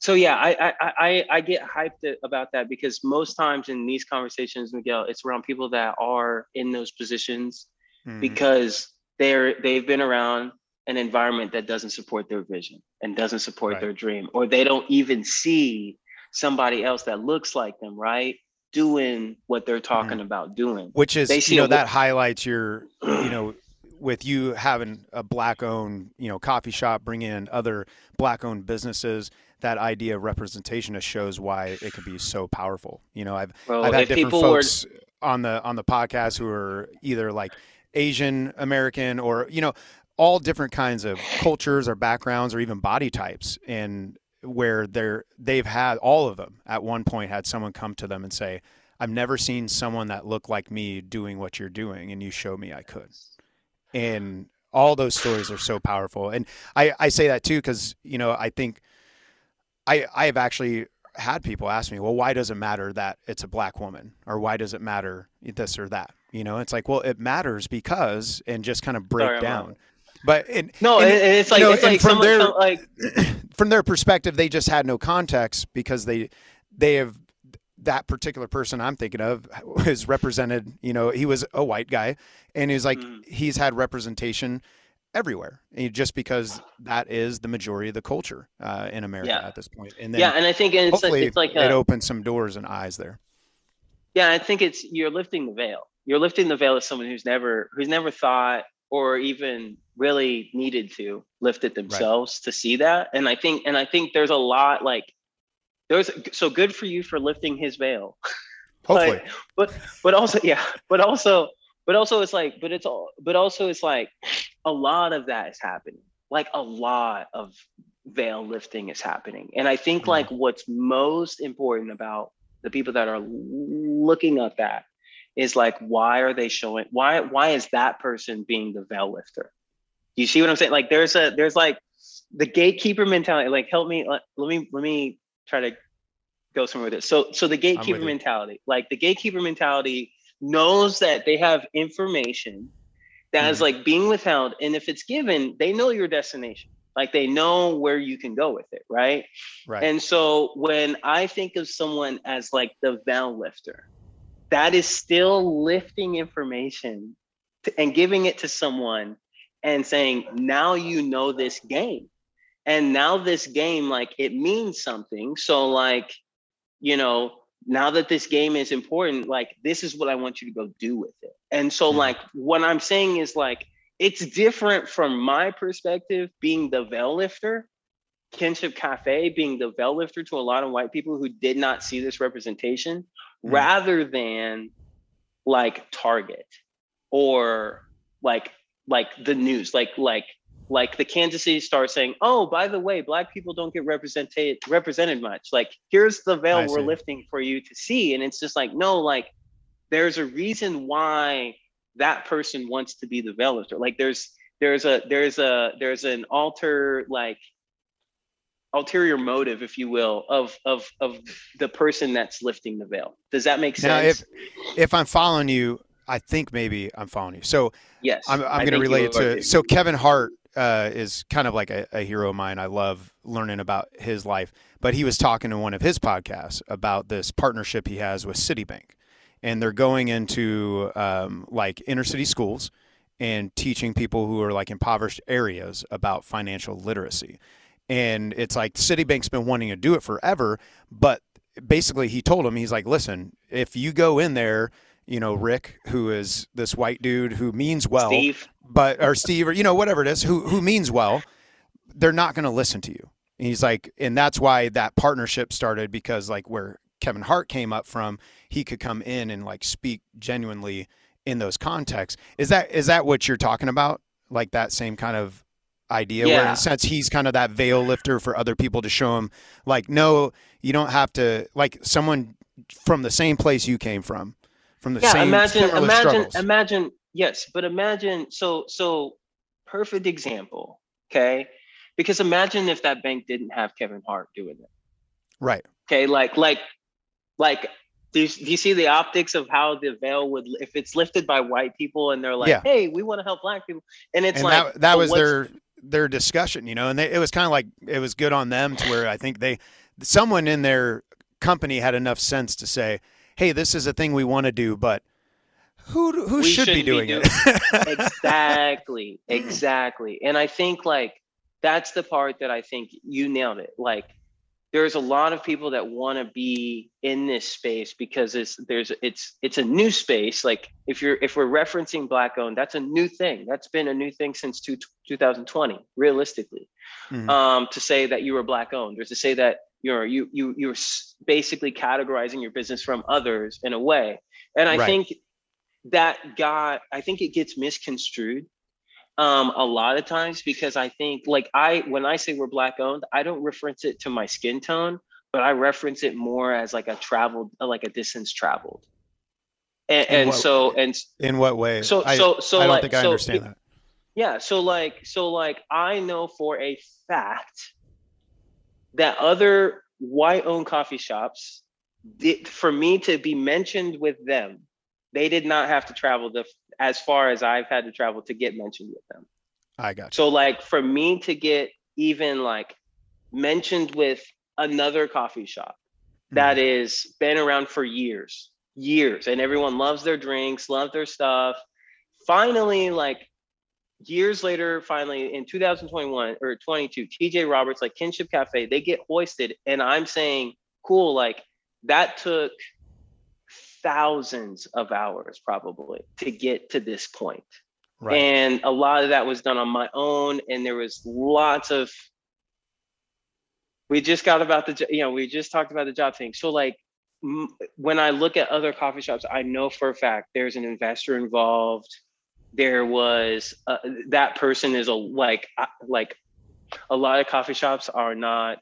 so yeah, I I I I get hyped about that because most times in these conversations, Miguel, it's around people that are in those positions Mhm. because they're they've been around an environment that doesn't support their vision and doesn't support Right. their dream or they don't even see somebody else that looks like them right doing what they're talking about doing which is They see you know a- that highlights your you know with you having a black owned you know coffee shop bring in other black owned businesses that idea of representation just shows why it can be so powerful you know i've Bro, i've had different people folks on the on the podcast who are either like asian american or you know all different kinds of cultures or backgrounds or even body types and where they're they've had all of them at one point had someone come to them and say I've never seen someone that looked like me doing what you're doing, and you showed me I could. And all those stories are so powerful. And I, I say that too because you know I think I I have actually had people ask me, well, why does it matter that it's a black woman, or why does it matter this or that? You know, it's like, well, it matters because, and just kind of break Sorry, down. But and, no and- and, and it's like know, it's like from someone, their- like from their perspective, they just had no context because they they have that particular person I'm thinking of is represented. You know, he was a white guy, and he's like Mhm. he's had representation everywhere, just because that is the majority of the culture uh, in America Yeah. at this point. And then yeah and i think and it's like hopefully it's like it opens some doors and eyes there. yeah i think it's you're lifting the veil you're lifting the veil of someone who's never who's never thought or even really needed to lift it themselves to see that and i think and i think there's a lot like there's so good for you for lifting his veil Hopefully, but but also yeah but also but also it's like but it's all but also it's like a lot of that is happening. Like a lot of veil lifting is happening. And i think Mhm. like what's most important about the people that are looking at that is like why are they showing why why is that person being the veil lifter? You see what i'm saying? Like there's a there's like the gatekeeper mentality like help me let, let me let me try to go somewhere with this. So so the gatekeeper mentality like the gatekeeper mentality knows that they have information that is Mhm. like being withheld and if it's given they know your destination like they know where you can go with it right right? and so when I think of someone as like the veil lifter, that is still lifting information to, and giving it to someone and saying, now you know this game. And now this game, like it means something. So, like, you know, now that this game is important, like this is what I want you to go do with it. And so, Mhm. like, what I'm saying is like, it's different from my perspective being the veil lifter Kinship Cafe being the veil lifter to a lot of white people who did not see this representation, Mm. rather than like Target or like like the news, like like like the Kansas City Star saying, "Oh, by the way, black people don't get represented represented much. Like here's the veil I we're see. lifting for you to see." And it's just like, no, like there's a reason why that person wants to be the veil lifter. Like there's there's a there's a there's an alter like ulterior motive, if you will, of of of the person that's lifting the veil. Does that make sense? Now, sense? if I'm following you, I think maybe I'm following you. So yes, I'm, I'm going to relate it to so Kevin Hart uh, is kind of like a, a hero of mine. I love learning about his life, but he was talking in one of his podcasts about this partnership he has with Citibank, and they're going into um, like inner city schools and teaching people who are like impoverished areas about financial literacy. And it's like Citibank's been wanting to do it forever, but basically he told him he's like, listen, if you go in there, you know, Rick, who is this white dude who means well, Steve. but or Steve or you know whatever it is who who means well, they're not going to listen to you. And he's like, and that's why that partnership started because like where Kevin Hart came up from, he could come in and like speak genuinely in those contexts. Is that is that what you're talking about? Like that same kind of idea where in a sense he's kind of that veil lifter for other people to show him like no you don't have to like someone from the same place you came from from the yeah same imagine imagine struggles. imagine yes but imagine so so perfect example okay because imagine if that bank didn't have kevin hart doing it right okay like like like do you, do you see the optics of how the veil would if it's lifted by white people and they're like Yeah. hey we want to help black people and it's and like that that was their their discussion, you know, and they, it was kind of like it was good on them to where I think they someone in their company had enough sense to say, "Hey, this is a thing we want to do, but who who should be shouldn't be doing doing it?" exactly exactly. And i think like that's the part that i think you nailed it. Like there's a lot of people that want to be in this space because it's there's it's it's a new space. Like if you're if we're referencing black owned that's a new thing. That's been a new thing since two, 2020 realistically. Mhm. um, to say that you were black owned or to say that you're you you you're basically categorizing your business from others in a way and i Right. think that got i think it gets misconstrued um, a lot of times because i think like i when i say we're black owned i don't reference it to my skin tone but i reference it more as like a traveled like a distance traveled and, and what- so and In what way? so I, so so I don't like think I so understand it- that. yeah so like so like i know for a fact that other white owned coffee shops did, for me to be mentioned with them they did not have to travel the as far as i've had to travel to get mentioned with them I got you. so like for me to get even like mentioned with another coffee shop that Mm-hmm. is been around for years, years, and everyone loves their drinks, love their stuff. Finally, like years later, finally in 2021 or 22, TJ Roberts, like Kinship Cafe, they get hoisted, and I'm saying, cool, like that took thousands of hours probably to get to this point. Right. and a lot of that was done on my own and there was lots of we just got about the you know we just talked about the job thing. So like m- when i look at other coffee shops i know for a fact there's an investor involved there was uh, that person is a like uh, like a lot of coffee shops are not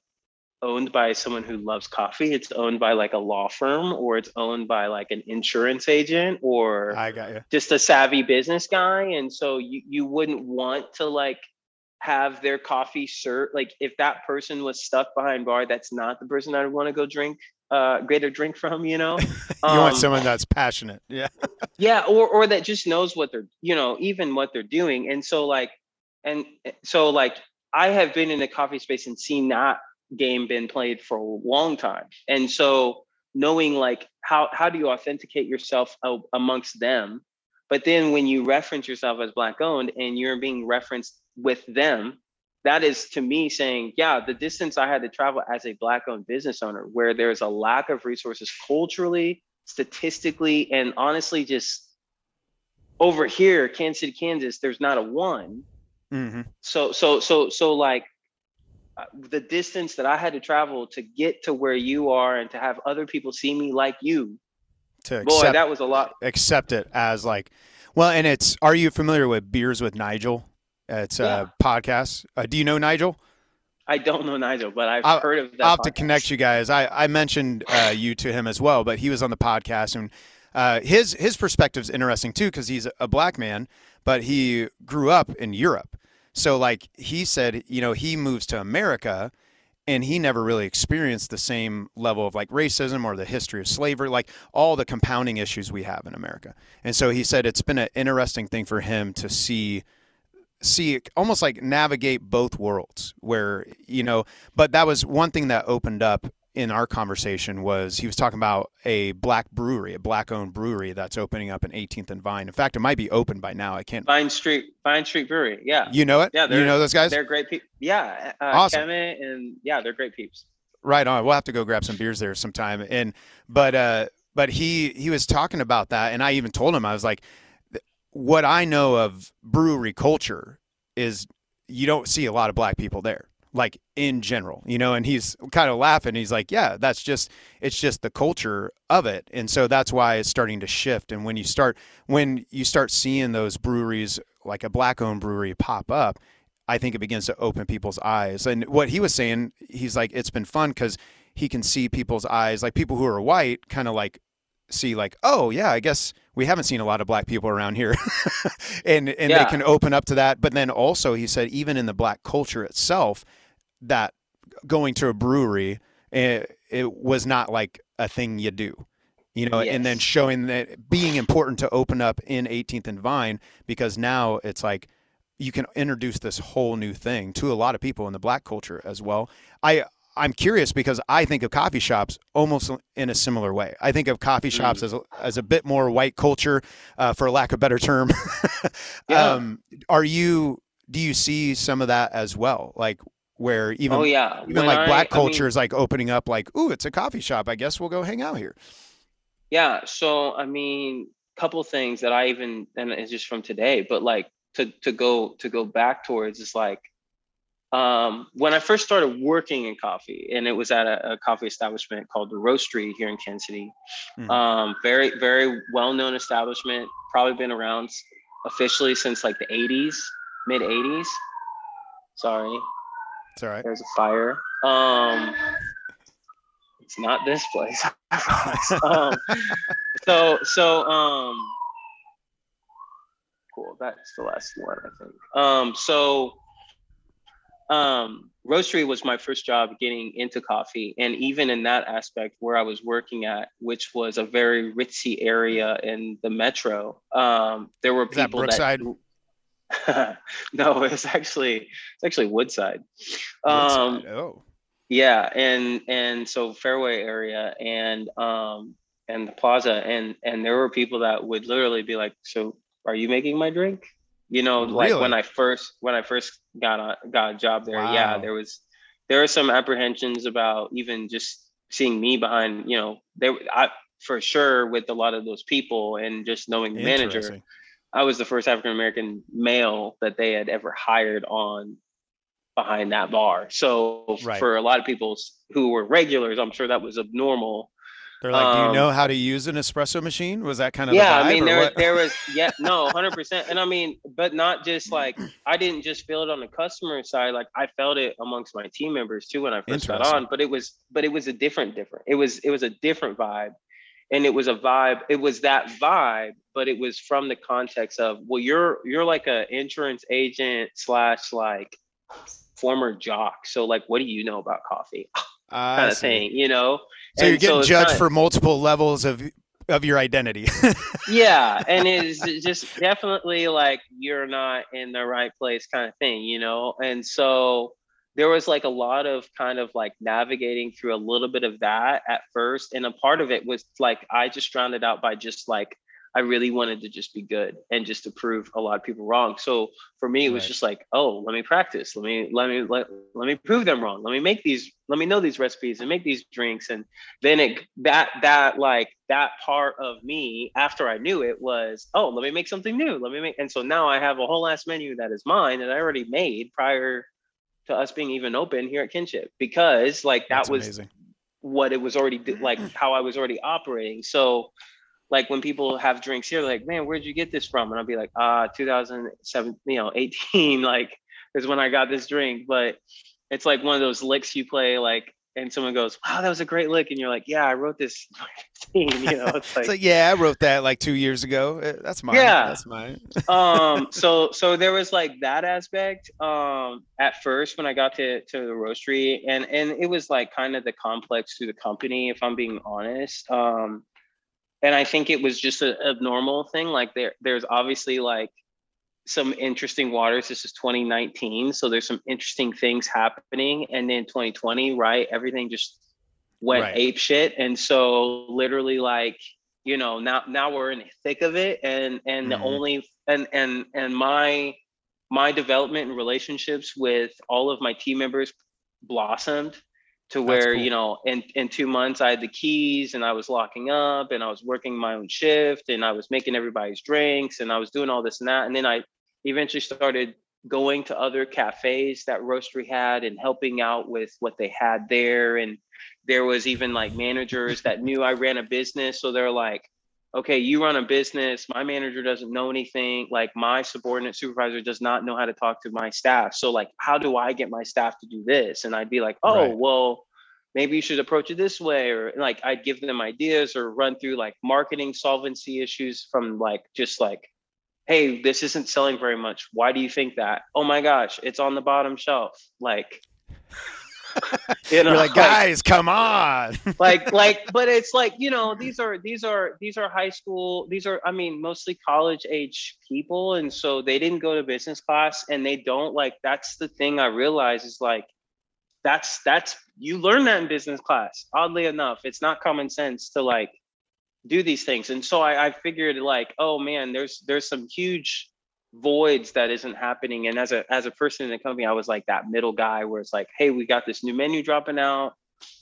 owned by someone who loves coffee it's owned by like a law firm or it's owned by like an insurance agent or I got you. just a savvy business guy and so you, you wouldn't want to like have their coffee served like if that person was stuck behind bar that's not the person i would want to go drink uh a drink from you know you want Um, someone that's passionate. Yeah. yeah or or that just knows what they're you know even what they're doing and so like and eh, so like i have been in the coffee space and seen that game been played for a long time and so knowing like how how do you authenticate yourself amongst them but then when you reference yourself as black owned and you're being referenced with them that is to me saying yeah the distance i had to travel as a black owned business owner where there's a lack of resources culturally statistically and honestly just over here kansas city kansas there's not a one hmm so so so so like uh, the distance that i had to travel to get to where you are and to have other people see me like you To boy accept, that was a lot accept it as like, well, and it's. Are you familiar with Beers with Nigel? It's a podcast. Uh, do you know Nigel? i don't know nigel but i've I'll- heard of that I'll have to connect you guys. I, I mentioned uh, you to him as well, but he was on the podcast and uh, his his perspective's interesting too because he's a black man, but he grew up in Europe. So like he said, you know, he moves to America and he never really experienced the same level of like racism or the history of slavery, like all the compounding issues we have in America. And so he said it's been an interesting thing for him to see see almost like navigate both worlds where you know but that was one thing that opened up in our conversation was he was talking about a black brewery a black owned brewery that's opening up in 18th and vine. In fact it might be open by now. I can't vine street vine street brewery. Yeah. You know it? Yeah, you know those guys? they're great people yeah uh, Awesome. Kemet and yeah they're great peeps. Right on. We'll have to go grab some beers there sometime. And but uh but he he was talking about that and I even told him I was like what I know of brewery culture is you don't see a lot of black people there like in general, you know, and he's kind of laughing. He's like, "Yeah, that's just it's just the culture of it." And so that's why it's starting to shift and when you start when you start seeing those breweries like a black owned brewery pop up, I think it begins to open people's eyes. And what he was saying, he's like, it's been fun because he can see people's eyes, like people who are white, kind of like see like, oh yeah, I guess we haven't seen a lot of black people around here, and and Yeah. they can open up to that. But then also, he said, even in the black culture itself, that going to a brewery, it, it was not like a thing you do. you know, Yes. and then showing that being important to open up in 18th and Vine because now it's like you can introduce this whole new thing to a lot of people in the black culture as well. I I'm curious because I think of coffee shops almost in a similar way. I think of coffee shops as a, as a bit more white culture, uh, for lack of a better term. Yeah. um, are you? Do you see some of that as well? Like where even oh yeah. even When like I- black I mean, culture is like opening up, like, ooh, it's a coffee shop. I guess we'll go hang out here. Yeah. So I mean, couple things that I even and it's just from today, but like to to go to go back towards is like um when I first started working in coffee, and it was at a, a coffee establishment called the Roasterie here in Kansas City. Mhm. Um, very very well known establishment, probably been around officially since like the 80s, mid 80s. Sorry, It's all right. there's a fire. Um, it's not this place. Um, so so um, cool. That's the last one, I think. Um, so um, Roasterie was my first job getting into coffee, and even in that aspect, where I was working at, which was a very ritzy area in the metro, um, there were people. That Brookside? no, it's actually it's actually Woodside. Um, Woodside. oh, yeah, and and so Fairway area and um and the plaza and and there were people that would literally be like, "So, are you making my drink?" You know, like when I first when I first got a got a job there, yeah, there was there were some apprehensions about even just seeing me behind, you know, there I for sure with a lot of those people and just knowing the manager. I was the first African American male that they had ever hired on behind that bar. So Right. for a lot of people who were regulars, I'm sure that was abnormal. They're like, do you um, know how to use an espresso machine? Was that kind of yeah, I mean there what? there was yeah no 100 percent and I mean but not just like I didn't just feel it on the customer side like I felt it amongst my team members too when I first got on but it was but it was a different different it was it was a different vibe and it was a vibe it was that vibe but it was from the context of well you're you're like a insurance agent slash like former jock so like what do you know about coffee I kind of see. thing you know So you're getting it's judged kinda- for multiple levels of of your identity. yeah and it's just definitely like you're not in the right place kind of thing you know and so there was like a lot of kind of like navigating through a little bit of that at first and a part of it was like i just drowned it out by just like i really wanted to just be good and just to prove a lot of people wrong. So for me it was Right. just like oh let me practice. Let me let me let, let me prove them wrong. Let me make these let me know these recipes and make these drinks. And then it that that like that part of me after I knew it was oh let me make something new. Let me make and so now I have a whole ass menu that is mine that I already made prior to us being even open here at Kinship because like that That's was amazing. what it was already like how I was already operating. So like when people have drinks here like man where'd you get this from and I'll be like ah 2007 you know 18 like is when I got this drink but it's like one of those licks you play like and someone goes wow that was a great lick and you're like yeah I wrote this you know it's like like, yeah, I wrote that like two years ago. Uh, That's mine. Yeah. That's mine. um so so there was like that aspect um at first when i got to to the Roasterie and and it was like kind of the complex to the company if i'm being honest um and i think it was just a abnormal thing like there there's obviously like some interesting waters. This is 2019 so there's some interesting things happening. And then 2020 right everything just went Right. ape shit. And so literally like you know now now we're in the thick of it. And and the Mhm. only and and and my my development and relationships with all of my team members blossomed to where cool. you know in in two months i had the keys and i was locking up and i was working my own shift and i was making everybody's drinks and i was doing all this and that. And then i eventually started going to other cafes that Roasterie had and helping out with what they had there. And there was even like managers that knew i ran a business. So they're like okay you run a business my manager doesn't know anything like my subordinate supervisor does not know how to talk to my staff. So like how do i get my staff to do this? And i'd be like oh Right. well maybe you should approach it this way or like i'd give them ideas or run through like marketing solvency issues from like just like hey this isn't selling very much. Why do you think that? Oh my gosh it's on the bottom shelf. Like you know, You're like, guys, like, come on. like, like, but it's like, you know, these are these are these are high school, these are, I mean, mostly college age people. And so they didn't go to business class and they don't like that's the thing I realize is like that's that's you learn that in business class. Oddly enough, it's not common sense to like do these things. And so I, I figured like, oh man, there's there's some huge voids that isn't happening. And as a as a person in the company, I was like that middle guy where it's like, hey, we got this new menu dropping out.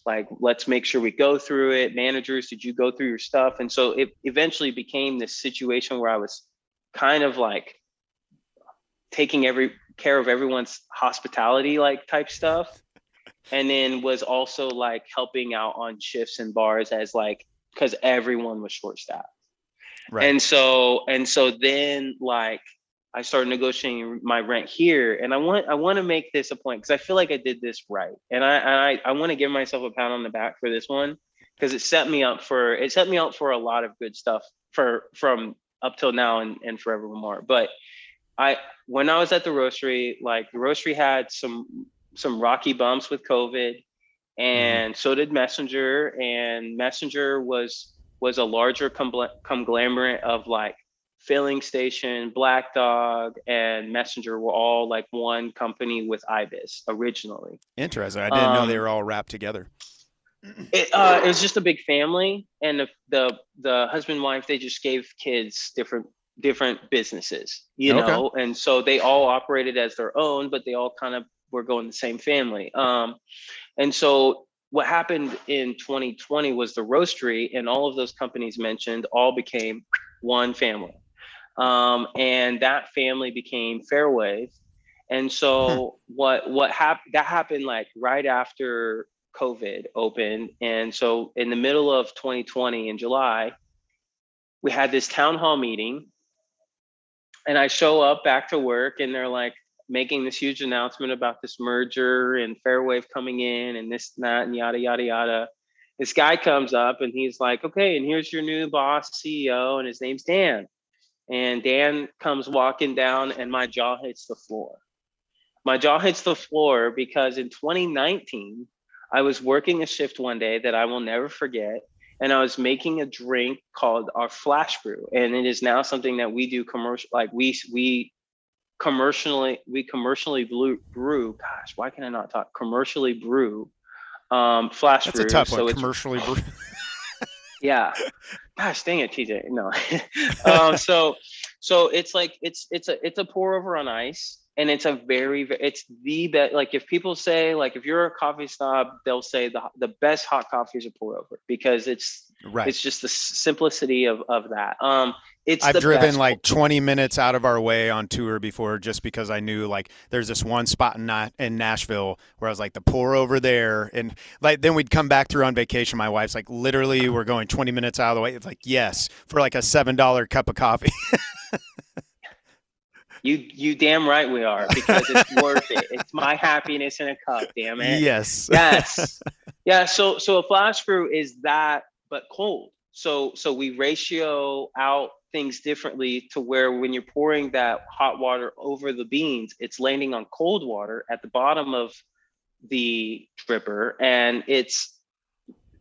Like, let's make sure we go through it. Managers, did you go through your stuff? And so it eventually became this situation where I was kind of like taking every care of everyone's hospitality like type stuff and then was also like helping out on shifts and bars as like because everyone was short staffed right and so and so then like I started negotiating my rent here, and I want I want to make this a point because I feel like I did this right, and I I, I want to give myself a pat on the back for this one because it set me up for it set me up for a lot of good stuff for from up till now and and forevermore. But I when I was at the Roasterie, like the Roasterie had some some rocky bumps with COVID, mm-hmm. and so did Messenger, and Messenger was was a larger conglomerate of like filling station, Black Dog, and Messenger were all like one company with Ibis originally. Interesting. I didn't um, know they um, were all wrapped together. It, uh, it was just a big family, and the, the the husband and wife they just gave kids different different businesses, you okay. know, and so they all operated as their own, but they all kind of were going the same family. Um, and so what happened in 2020 was the roastery and all of those companies mentioned all became one family um, and that family became Fairwave. And so hmm. what what happened that happened like right after COVID opened, and so in the middle of 2020 in July, we had this town hall meeting, and I show up back to work, and they're like making this huge announcement about this merger and Fairwave coming in and this and that and yada yada yada. This guy comes up and he's like, "Okay, and here's your new boss, CEO, and his name's Dan." And Dan comes walking down, and my jaw hits the floor. My jaw hits the floor because in 2019, I was working a shift one day that I will never forget, and I was making a drink called our Flash Brew, and it is now something that we do commercial, like we we commercially we commercially brew, brew. Gosh, why can I not talk? Commercially brew um, Flash That's Brew. A tough so one. Commercially brew. yeah. Gosh dang it tj no. Um, so so it's like it's it's a it's a pour over on ice and it's a very it's the best like if people say like if you're a coffee snob they'll say the the best hot coffee is a pour over because it's right. it's just the simplicity of of that. Um it's I've driven like 20 minutes out of our way on tour before just because I knew like there's this one spot in, in Nashville where I was like the pour over there and like then we'd come back through on vacation my wife's like literally uh-huh. we're going 20 minutes out of the way it's like yes for like a $7 cup of coffee You you damn right we are because it's worth it. It's my happiness in a cup, damn it. Yes. Yes. Yeah. So so a flash brew is that but cold. So so we ratio out things differently to where when you're pouring that hot water over the beans, it's landing on cold water at the bottom of the dripper and it's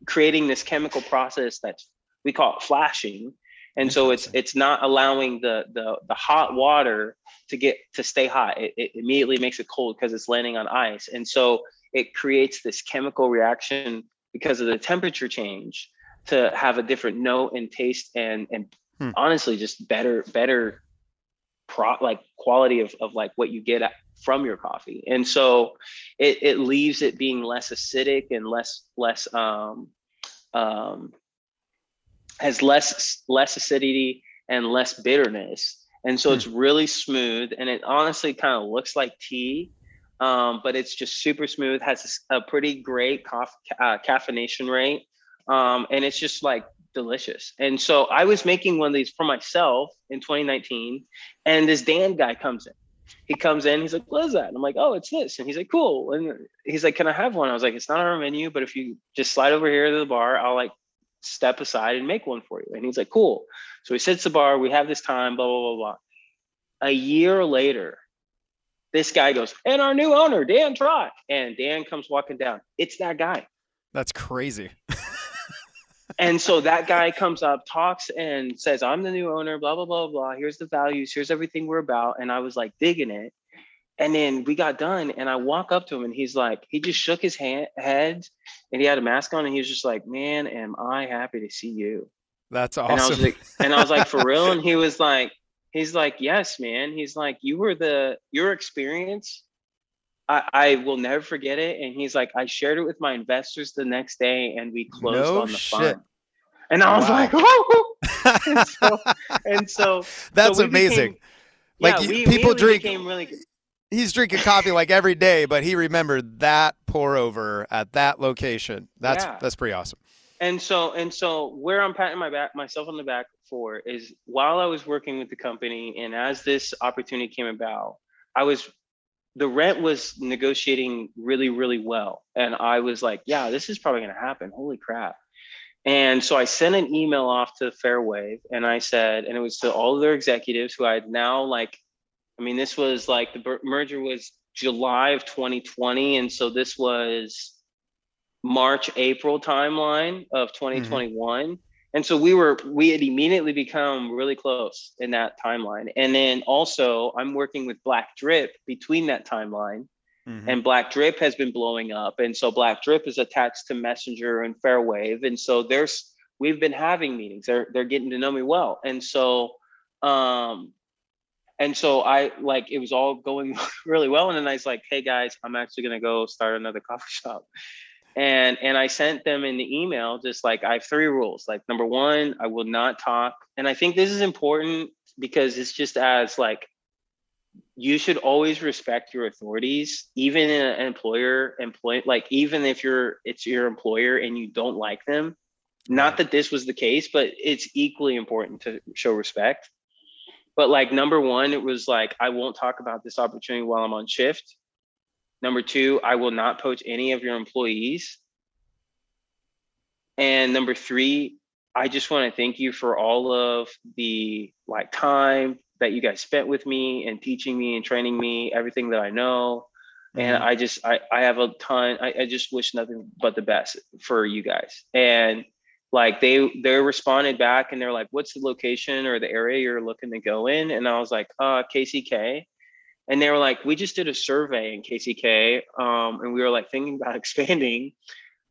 creating this chemical process that's we call it flashing. And so it's it's not allowing the the the hot water to get to stay hot. It, it immediately makes it cold because it's landing on ice. And so it creates this chemical reaction because of the temperature change to have a different note and taste and and hmm. honestly just better better pro like quality of, of like what you get from your coffee and so it, it leaves it being less acidic and less less um um has less less acidity and less bitterness and so mm. it's really smooth and it honestly kind of looks like tea um, but it's just super smooth has a, a pretty great coffee, uh, caffeination rate um, and it's just like delicious and so i was making one of these for myself in 2019 and this dan guy comes in he comes in he's like what is that and i'm like oh it's this and he's like cool and he's like can i have one i was like it's not on our menu but if you just slide over here to the bar i'll like step aside and make one for you. And he's like, cool. So he sits the bar, we have this time, blah, blah, blah, blah. A year later, this guy goes, and our new owner, Dan Trott. And Dan comes walking down. It's that guy. That's crazy. and so that guy comes up, talks, and says, I'm the new owner, blah, blah, blah, blah. Here's the values. Here's everything we're about. And I was like digging it. And then we got done, and I walk up to him, and he's like, he just shook his hand, head, and he had a mask on, and he was just like, "Man, am I happy to see you?" That's awesome. And I was like, and I was like, for real? And he was like, he's like, yes, man. He's like, you were the your experience. I, I will never forget it. And he's like, I shared it with my investors the next day, and we closed No on the shit. fund. And I was Wow. like, oh. and so, and so That's so amazing. became- Like, yeah, we people immediately drink- became really good. He's drinking coffee like every day, but he remembered that pour over at that location. That's Yeah. that's pretty awesome. and so and so where i'm patting my back myself on the back for is while i was working with the company and as this opportunity came about i was the rent was negotiating really really well. And i was like yeah this is probably going to happen. Holy crap. And so i sent an email off to fairwave and i said and it was to all of their executives who i had now like i mean this was like the merger was july of 2020 and so this was March, April timeline of mm-hmm. 2021. And so we were, we had immediately become really close in that timeline. And then also, I'm working with Black Drip between that timeline. Mhm. And Black Drip has been blowing up. And so Black Drip is attached to Messenger and Fairwave. And so there's, we've been having meetings. They're, they're getting to know me well. And so, um, and so I like it was all going really well. And then I was like, hey guys, I'm actually gonna go start another coffee shop and and i sent them in the email just like i have three rules like number one i will not talk and i think this is important because it's just as like you should always respect your authorities even in an employer employ like even if you're it's your employer and you don't like them. Not that this was the case but it's equally important to show respect. But like number one it was like i won't talk about this opportunity while i'm on shift Number two, I will not poach any of your employees. And number three, I just want to thank you for all of the like time that you guys spent with me and teaching me and training me everything that I know. And Mhm. I just I, I have a ton, I, I just wish nothing but the best for you guys. And like they they responded back and they're like, what's the location or the area you're looking to go in? And I was like, uh KCK and they were like, "We just did a survey in KCK, um, and we were like thinking about expanding.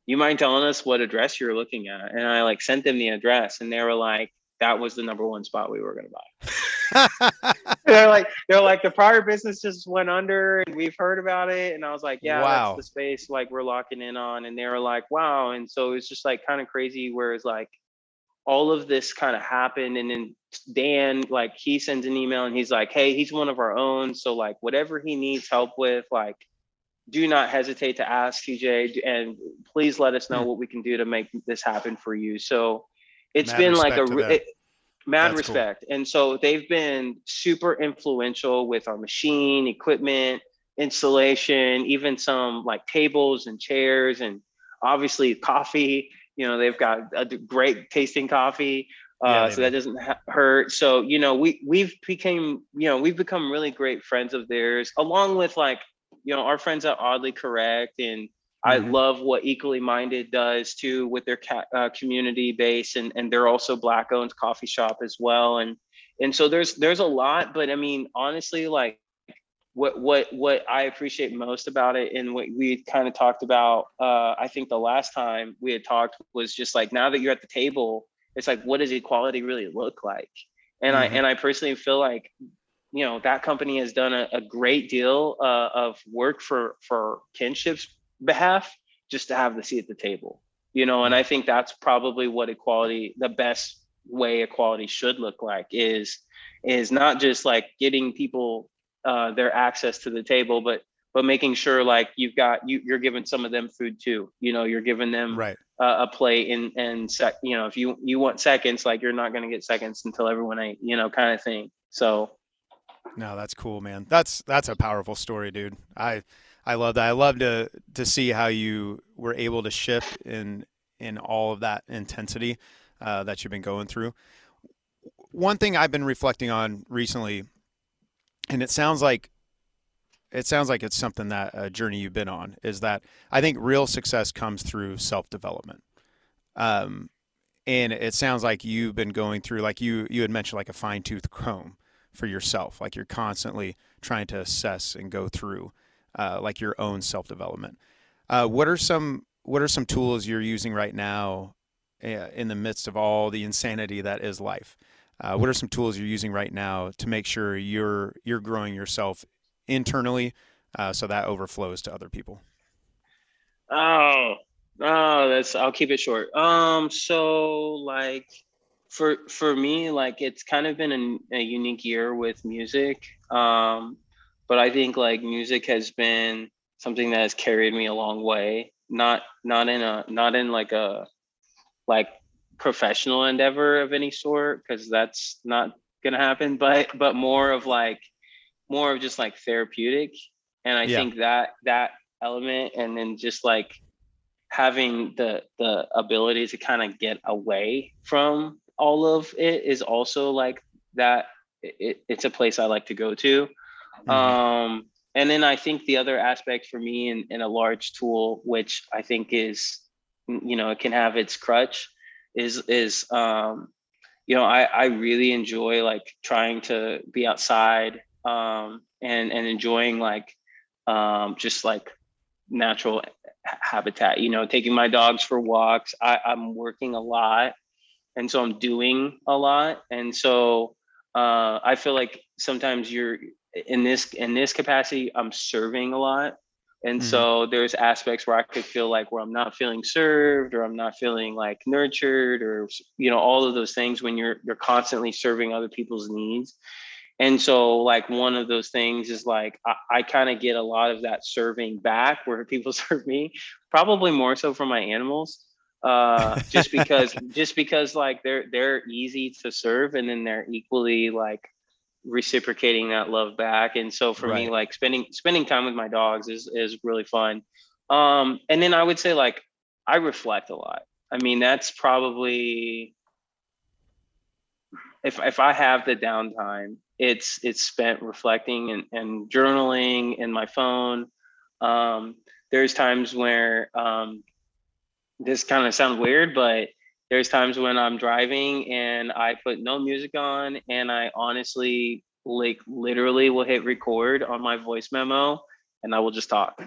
You mind telling us what address you're looking at?" And I like sent them the address, and they were like, "That was the number one spot we were going to buy." they're like, they're like, the prior business just went under, and we've heard about it. And I was like, "Yeah, Wow. that's the space like we're locking in on." And they were like, "Wow!" And so it's just like kind of crazy. Whereas like all of this kind of happened and then dan like he sends an email and he's like hey he's one of our own so like whatever he needs help with like do not hesitate to ask tj and please let us know Hmm. what we can do to make this happen for you so it's Mad been like a respect to re- them. it- mad That's cool. respect and so they've been super influential with our machine equipment installation even some like tables and chairs and obviously coffee you know they've got a great tasting coffee uh, they so that doesn't ha- hurt so you know we we've became you know we've become really great friends of theirs along with like you know our friends at oddly correct and I Mhm. love what Equally Minded does too with their ca- uh, community base, and and they're also black owned coffee shop as well, and and so there's there's a lot, but I mean honestly, like what what what I appreciate most about it, and what we kind of talked about, uh, I think the last time we had talked was just like now that you're at the table, it's like what does equality really look like, and Mhm. I and I personally feel like you know that company has done a, a great deal uh, of work for for kinship's behalf just to have the seat at the table you know and i think that's probably what equality the best way equality should look like is is not just like getting people uh, their access to the table but but making sure like you've got you you're giving some of them food too you know you're giving them Right. Uh, a plate and and sec, you know if you you want seconds like you're not going to get seconds until everyone ate you know kind of thing so No, that's cool, man. That's that's a powerful story, dude. I I love that. I love to to see how you were able to shift in in all of that intensity uh, that you've been going through. One thing I've been reflecting on recently, and it sounds like it sounds like it's something that a journey you've been on is that I think real success comes through self development. Um, and it sounds like you've been going through like you you had mentioned like a fine tooth comb for yourself like you're constantly trying to assess and go through uh, like your own self development uh, what are some what are some tools you're using right now uh, in the midst of all the insanity that is life uh, what are some tools you're using right now to make sure you're you're growing yourself internally uh, so that overflows to other people oh Oh, that's I'll keep it short. Um, so like for for me, like it's kind of been a, a unique year with music. Um, but I think like music has been something that has carried me a long way. Not not in a not in like a like professional endeavor of any sort, because that's not gonna happen, but but more of like more of just like therapeutic. And I yeah. think that that element and then just like having the the ability to kind of get away from all of it is also like that it, it's a place i like to go to mm-hmm. um and then i think the other aspect for me in, in a large tool which i think is you know it can have its crutch is is um you know i i really enjoy like trying to be outside um and and enjoying like um just like natural habitat you know taking my dogs for walks. I, i'm working a lot and so i'm doing a lot. And so uh, i feel like sometimes you're in this in this capacity i'm serving a lot. And mm-hmm. so there's aspects where i could feel like where i'm not feeling served or i'm not feeling like nurtured or you know all of those things when you're you're constantly serving other people's needs and so like one of those things is like i, I kind of get a lot of that serving back where people serve me probably more so for my animals uh just because just because like they're they're easy to serve and then they're equally like reciprocating that love back. And so for right. me like spending spending time with my dogs is is really fun. Um and then i would say like i reflect a lot. I mean that's probably if if i have the downtime it's it's spent reflecting and, and journaling in my phone. Um, there's times where um, this kind of sounds weird, but there's times when I'm driving and I put no music on and I honestly like literally will hit record on my voice memo and I will just talk.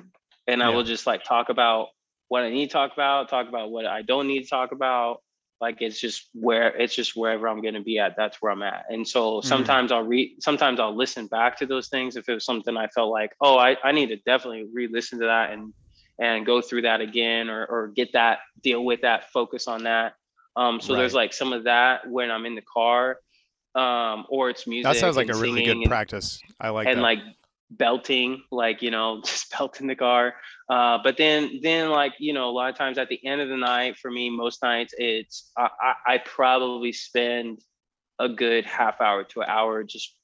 And I will just like talk about what I need to talk about, talk about what I don't need to talk about, like it's just where it's just wherever i'm going to be at that's where i'm at and so mm-hmm. sometimes mm-hmm. i'll read sometimes i'll listen back to those things if it was something i felt like oh i, I need to definitely re-listen to that and and go through that again or or get that deal with that focus on that um so right. there's like some of that when i'm in the car um or it's music that sounds like a really good and, practice i like and that. like belting like you know just belting the car. Uh, but then then like you know a lot of times at the end of the night for me most nights it's i, I, I probably spend a good half hour to an hour just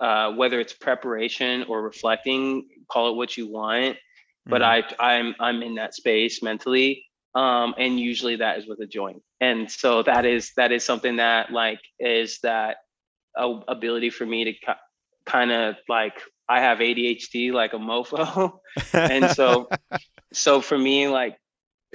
uh, whether it's preparation or reflecting call it what you want. But mm-hmm. i i'm i'm in that space mentally um, and usually that is with a joint. And so that is that is something that like is that a, ability for me to kind of like I have ADHD like a mofo. and so so for me like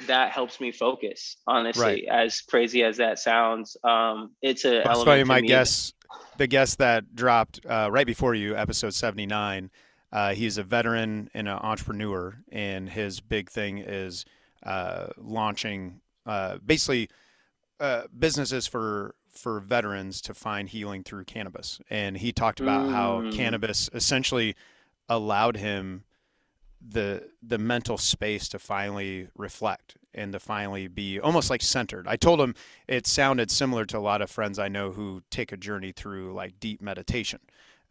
that helps me focus honestly right. as crazy as that sounds um it's a that's why my guess the guest that dropped uh, right before you episode 79 uh, he's a veteran and an entrepreneur and his big thing is uh, launching uh, basically uh, businesses for for veterans to find healing through cannabis. And he talked about mm. how cannabis essentially allowed him the the mental space to finally reflect and to finally be almost like centered. I told him it sounded similar to a lot of friends I know who take a journey through like deep meditation.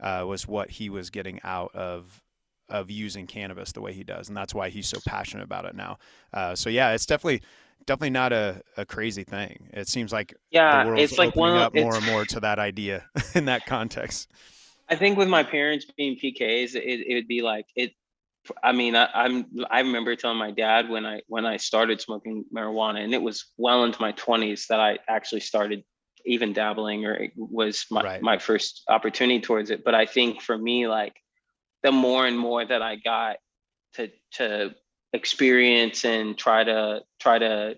Uh, was what he was getting out of of using cannabis the way he does, and that's why he's so passionate about it now. Uh, so yeah, it's definitely definitely not a, a crazy thing. It seems like yeah, it's like one up more and more to that idea in that context. I think with my parents being PKs, it, it would be like it. I mean, I, I'm I remember telling my dad when I when I started smoking marijuana, and it was well into my 20s that I actually started even dabbling, or it was my right. my first opportunity towards it. But I think for me, like the more and more that I got to to experience and try to try to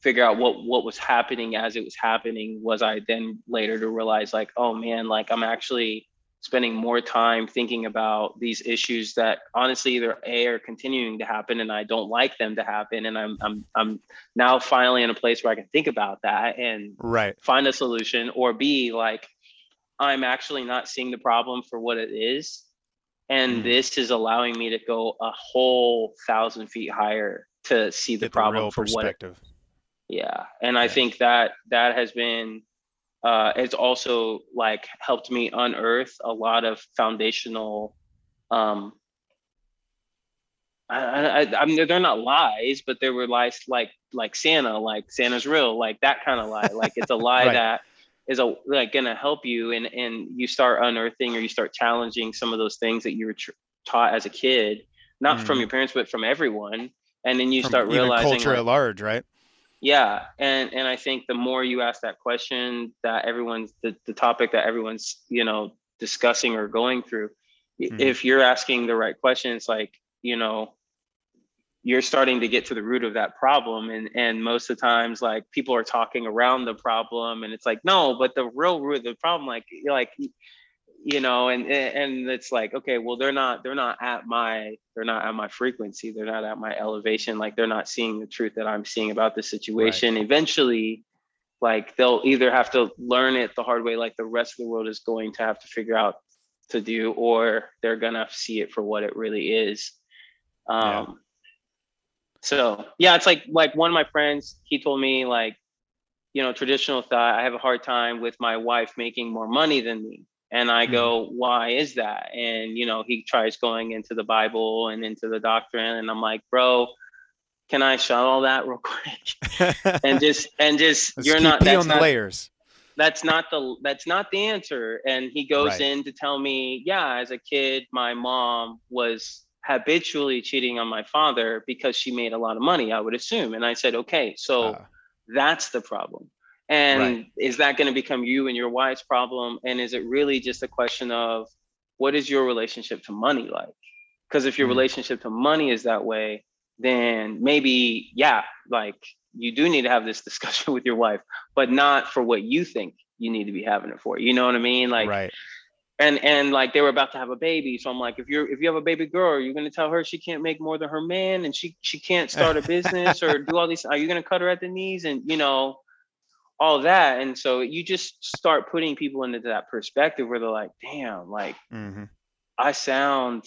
figure out what what was happening as it was happening was I then later to realize like oh man like I'm actually spending more time thinking about these issues that honestly either a are continuing to happen and I don't like them to happen and I'm I'm I'm now finally in a place where I can think about that and right. find a solution or b like I'm actually not seeing the problem for what it is and mm. this is allowing me to go a whole thousand feet higher to see the Get problem the for what it, yeah and yeah. I think that that has been uh, it's also like helped me unearth a lot of foundational um, I, I, I mean, they're not lies, but there were lies like like Santa, like Santa's real, like that kind of lie. Like it's a lie right. that is a like gonna help you, and and you start unearthing or you start challenging some of those things that you were tr- taught as a kid, not mm. from your parents, but from everyone, and then you from start realizing culture like, at large, right? yeah and and i think the more you ask that question that everyone's the, the topic that everyone's you know discussing or going through mm-hmm. if you're asking the right questions like you know you're starting to get to the root of that problem. And and most of the times like people are talking around the problem and it's like no but the real root of the problem like like you know and and it's like okay well they're not they're not at my they're not at my frequency. They're not at my elevation. Like they're not seeing the truth that i'm seeing about the situation. Right. eventually like they'll either have to learn it the hard way like the rest of the world is going to have to figure out to do or they're gonna see it for what it really is. Um yeah. So yeah it's like like one of my friends he told me like you know traditional thought i have a hard time with my wife making more money than me and I mm-hmm. go, why is that? And, you know, he tries going into the Bible and into the doctrine. And I'm like, bro, can I shut all that real quick? and just, and just, you're not, that's on the not, layers. That's not the, that's not the answer. And he goes right. in to tell me, yeah, as a kid, my mom was habitually cheating on my father because she made a lot of money, I would assume. And I said, okay, so uh. that's the problem. And right. is that going to become you and your wife's problem? And is it really just a question of what is your relationship to money like? Because if your mm-hmm. relationship to money is that way, then maybe, yeah, like you do need to have this discussion with your wife, but not for what you think you need to be having it for. You know what I mean? Like, right. And and like they were about to have a baby, so I'm like, if you're if you have a baby girl, you're gonna tell her she can't make more than her man, and she she can't start a business or do all these. Are you gonna cut her at the knees? And you know, all that and so you just start putting people into that perspective where they're like damn like mm-hmm. i sound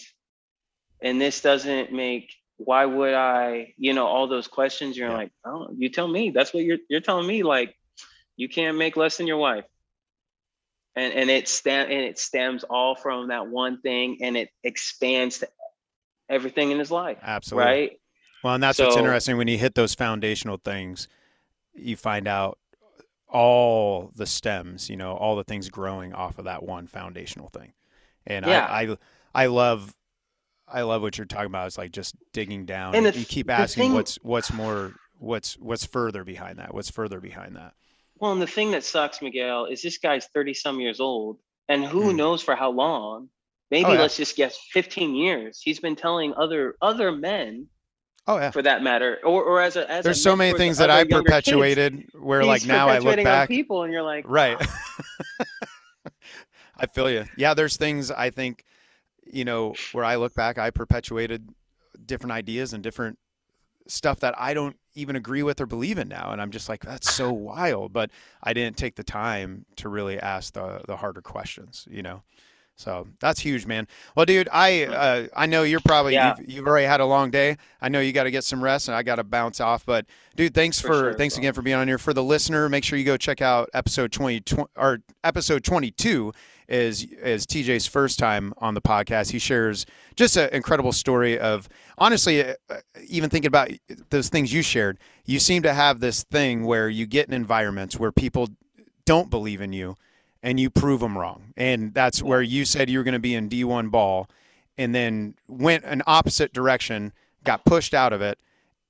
and this doesn't make why would i you know all those questions you're yeah. like oh you tell me that's what you're you're telling me like you can't make less than your wife and and it stem and it stems all from that one thing and it expands to everything in his life absolutely right well and that's so, what's interesting when you hit those foundational things you find out all the stems, you know, all the things growing off of that one foundational thing. And yeah. I, I, I love, I love what you're talking about. It's like just digging down. And you keep asking thing, what's what's more, what's what's further behind that. What's further behind that. Well, and the thing that sucks, Miguel, is this guy's thirty some years old, and who mm. knows for how long? Maybe oh, yeah. let's just guess fifteen years. He's been telling other other men Oh yeah. For that matter, or, or as a as there's a so many things that I perpetuated kids, where like now I look back people and you're like right. I feel you. Yeah, there's things I think, you know, where I look back, I perpetuated different ideas and different stuff that I don't even agree with or believe in now, and I'm just like that's so wild. But I didn't take the time to really ask the the harder questions, you know. So that's huge, man. Well, dude, I uh, I know you're probably yeah. you've, you've, already had a long day. I know you got to get some rest, and I got to bounce off. But dude, thanks for, for sure, thanks bro. again for being on here. For the listener, make sure you go check out episode 20, 20 or episode 22 is is TJ's first time on the podcast. He shares just an incredible story of honestly, uh, even thinking about those things you shared. You seem to have this thing where you get in environments where people don't believe in you and you prove them wrong. And that's where you said you were going to be in D1 ball and then went an opposite direction, got pushed out of it,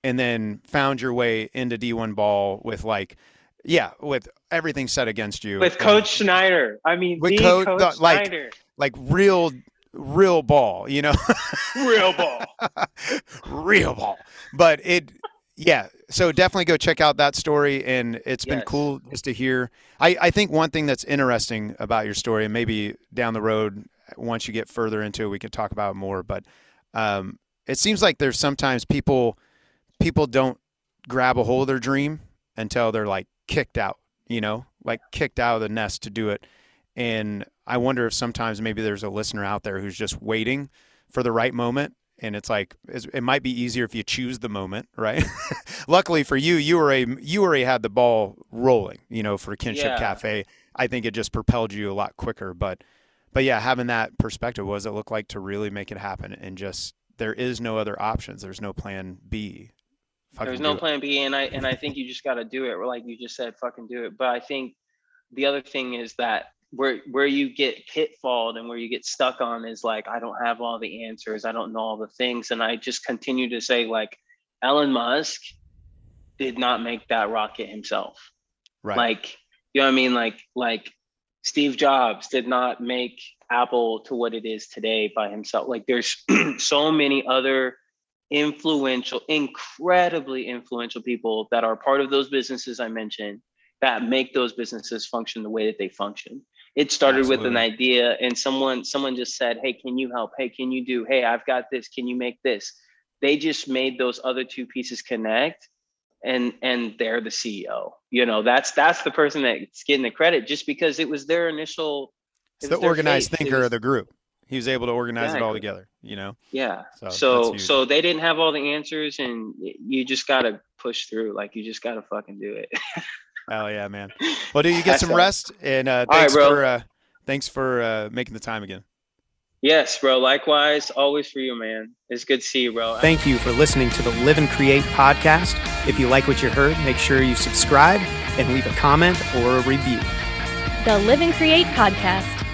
and then found your way into D1 ball with like, yeah, with everything set against you. With Coach Schneider. I mean, with Coach, Coach the, like, Schneider. like real real ball, you know, real ball, real ball. But it, yeah. So definitely go check out that story, and it's been cool just to hear. I I think one thing that's interesting about your story, and maybe down the road, once you get further into it, we could talk about it more. But um, it seems like there's sometimes people people don't grab a hold of their dream until they're like kicked out, you know, like kicked out of the nest to do it. And I wonder if sometimes maybe there's a listener out there who's just waiting for the right moment. And it's like it might be easier if you choose the moment, right? Luckily for you, you were a you already had the ball rolling, you know, for Kinship Yeah. Cafe. I think it just propelled you a lot quicker. But but yeah, having that perspective, what does it look like to really make it happen? And just there is no other options. There's no plan B. There's no it. plan B, and I and I think you just got to do it. Like you just said, fucking do it. But I think the other thing is that where where you get pitfalled and where you get stuck on is like I don't have all the answers. I don't know all the things, and I just continue to say like Elon Musk did not make that rocket himself. Right. Like you know what I mean? Like like Steve Jobs did not make Apple to what it is today by himself. Like there's so many other influential, incredibly influential people that are part of those businesses I mentioned that make those businesses function the way that they function. It started with an idea and someone someone just said, "Hey, can you help? Hey, can you do? Hey, I've got this. Can you make this?" They just made those other two pieces connect and and they're the CEO. You know, that's that's the person that's getting the credit just because it was their initial it's the organized faith. Thinker was- of the group. He was able to organize it all together, you know? Yeah. So So so, they didn't have all the answers and you just gotta push through. Like you just gotta fucking do it. oh yeah, man. Well, do you get That's some rest and uh, thanks bro. for uh, thanks for uh, making the time again. yes, bro. Likewise, always for you, man. It's good to see you, bro. Thank you for listening to the Live and Create podcast. If you like what you heard, make sure you subscribe and leave a comment or a review. The Live and Create Podcast.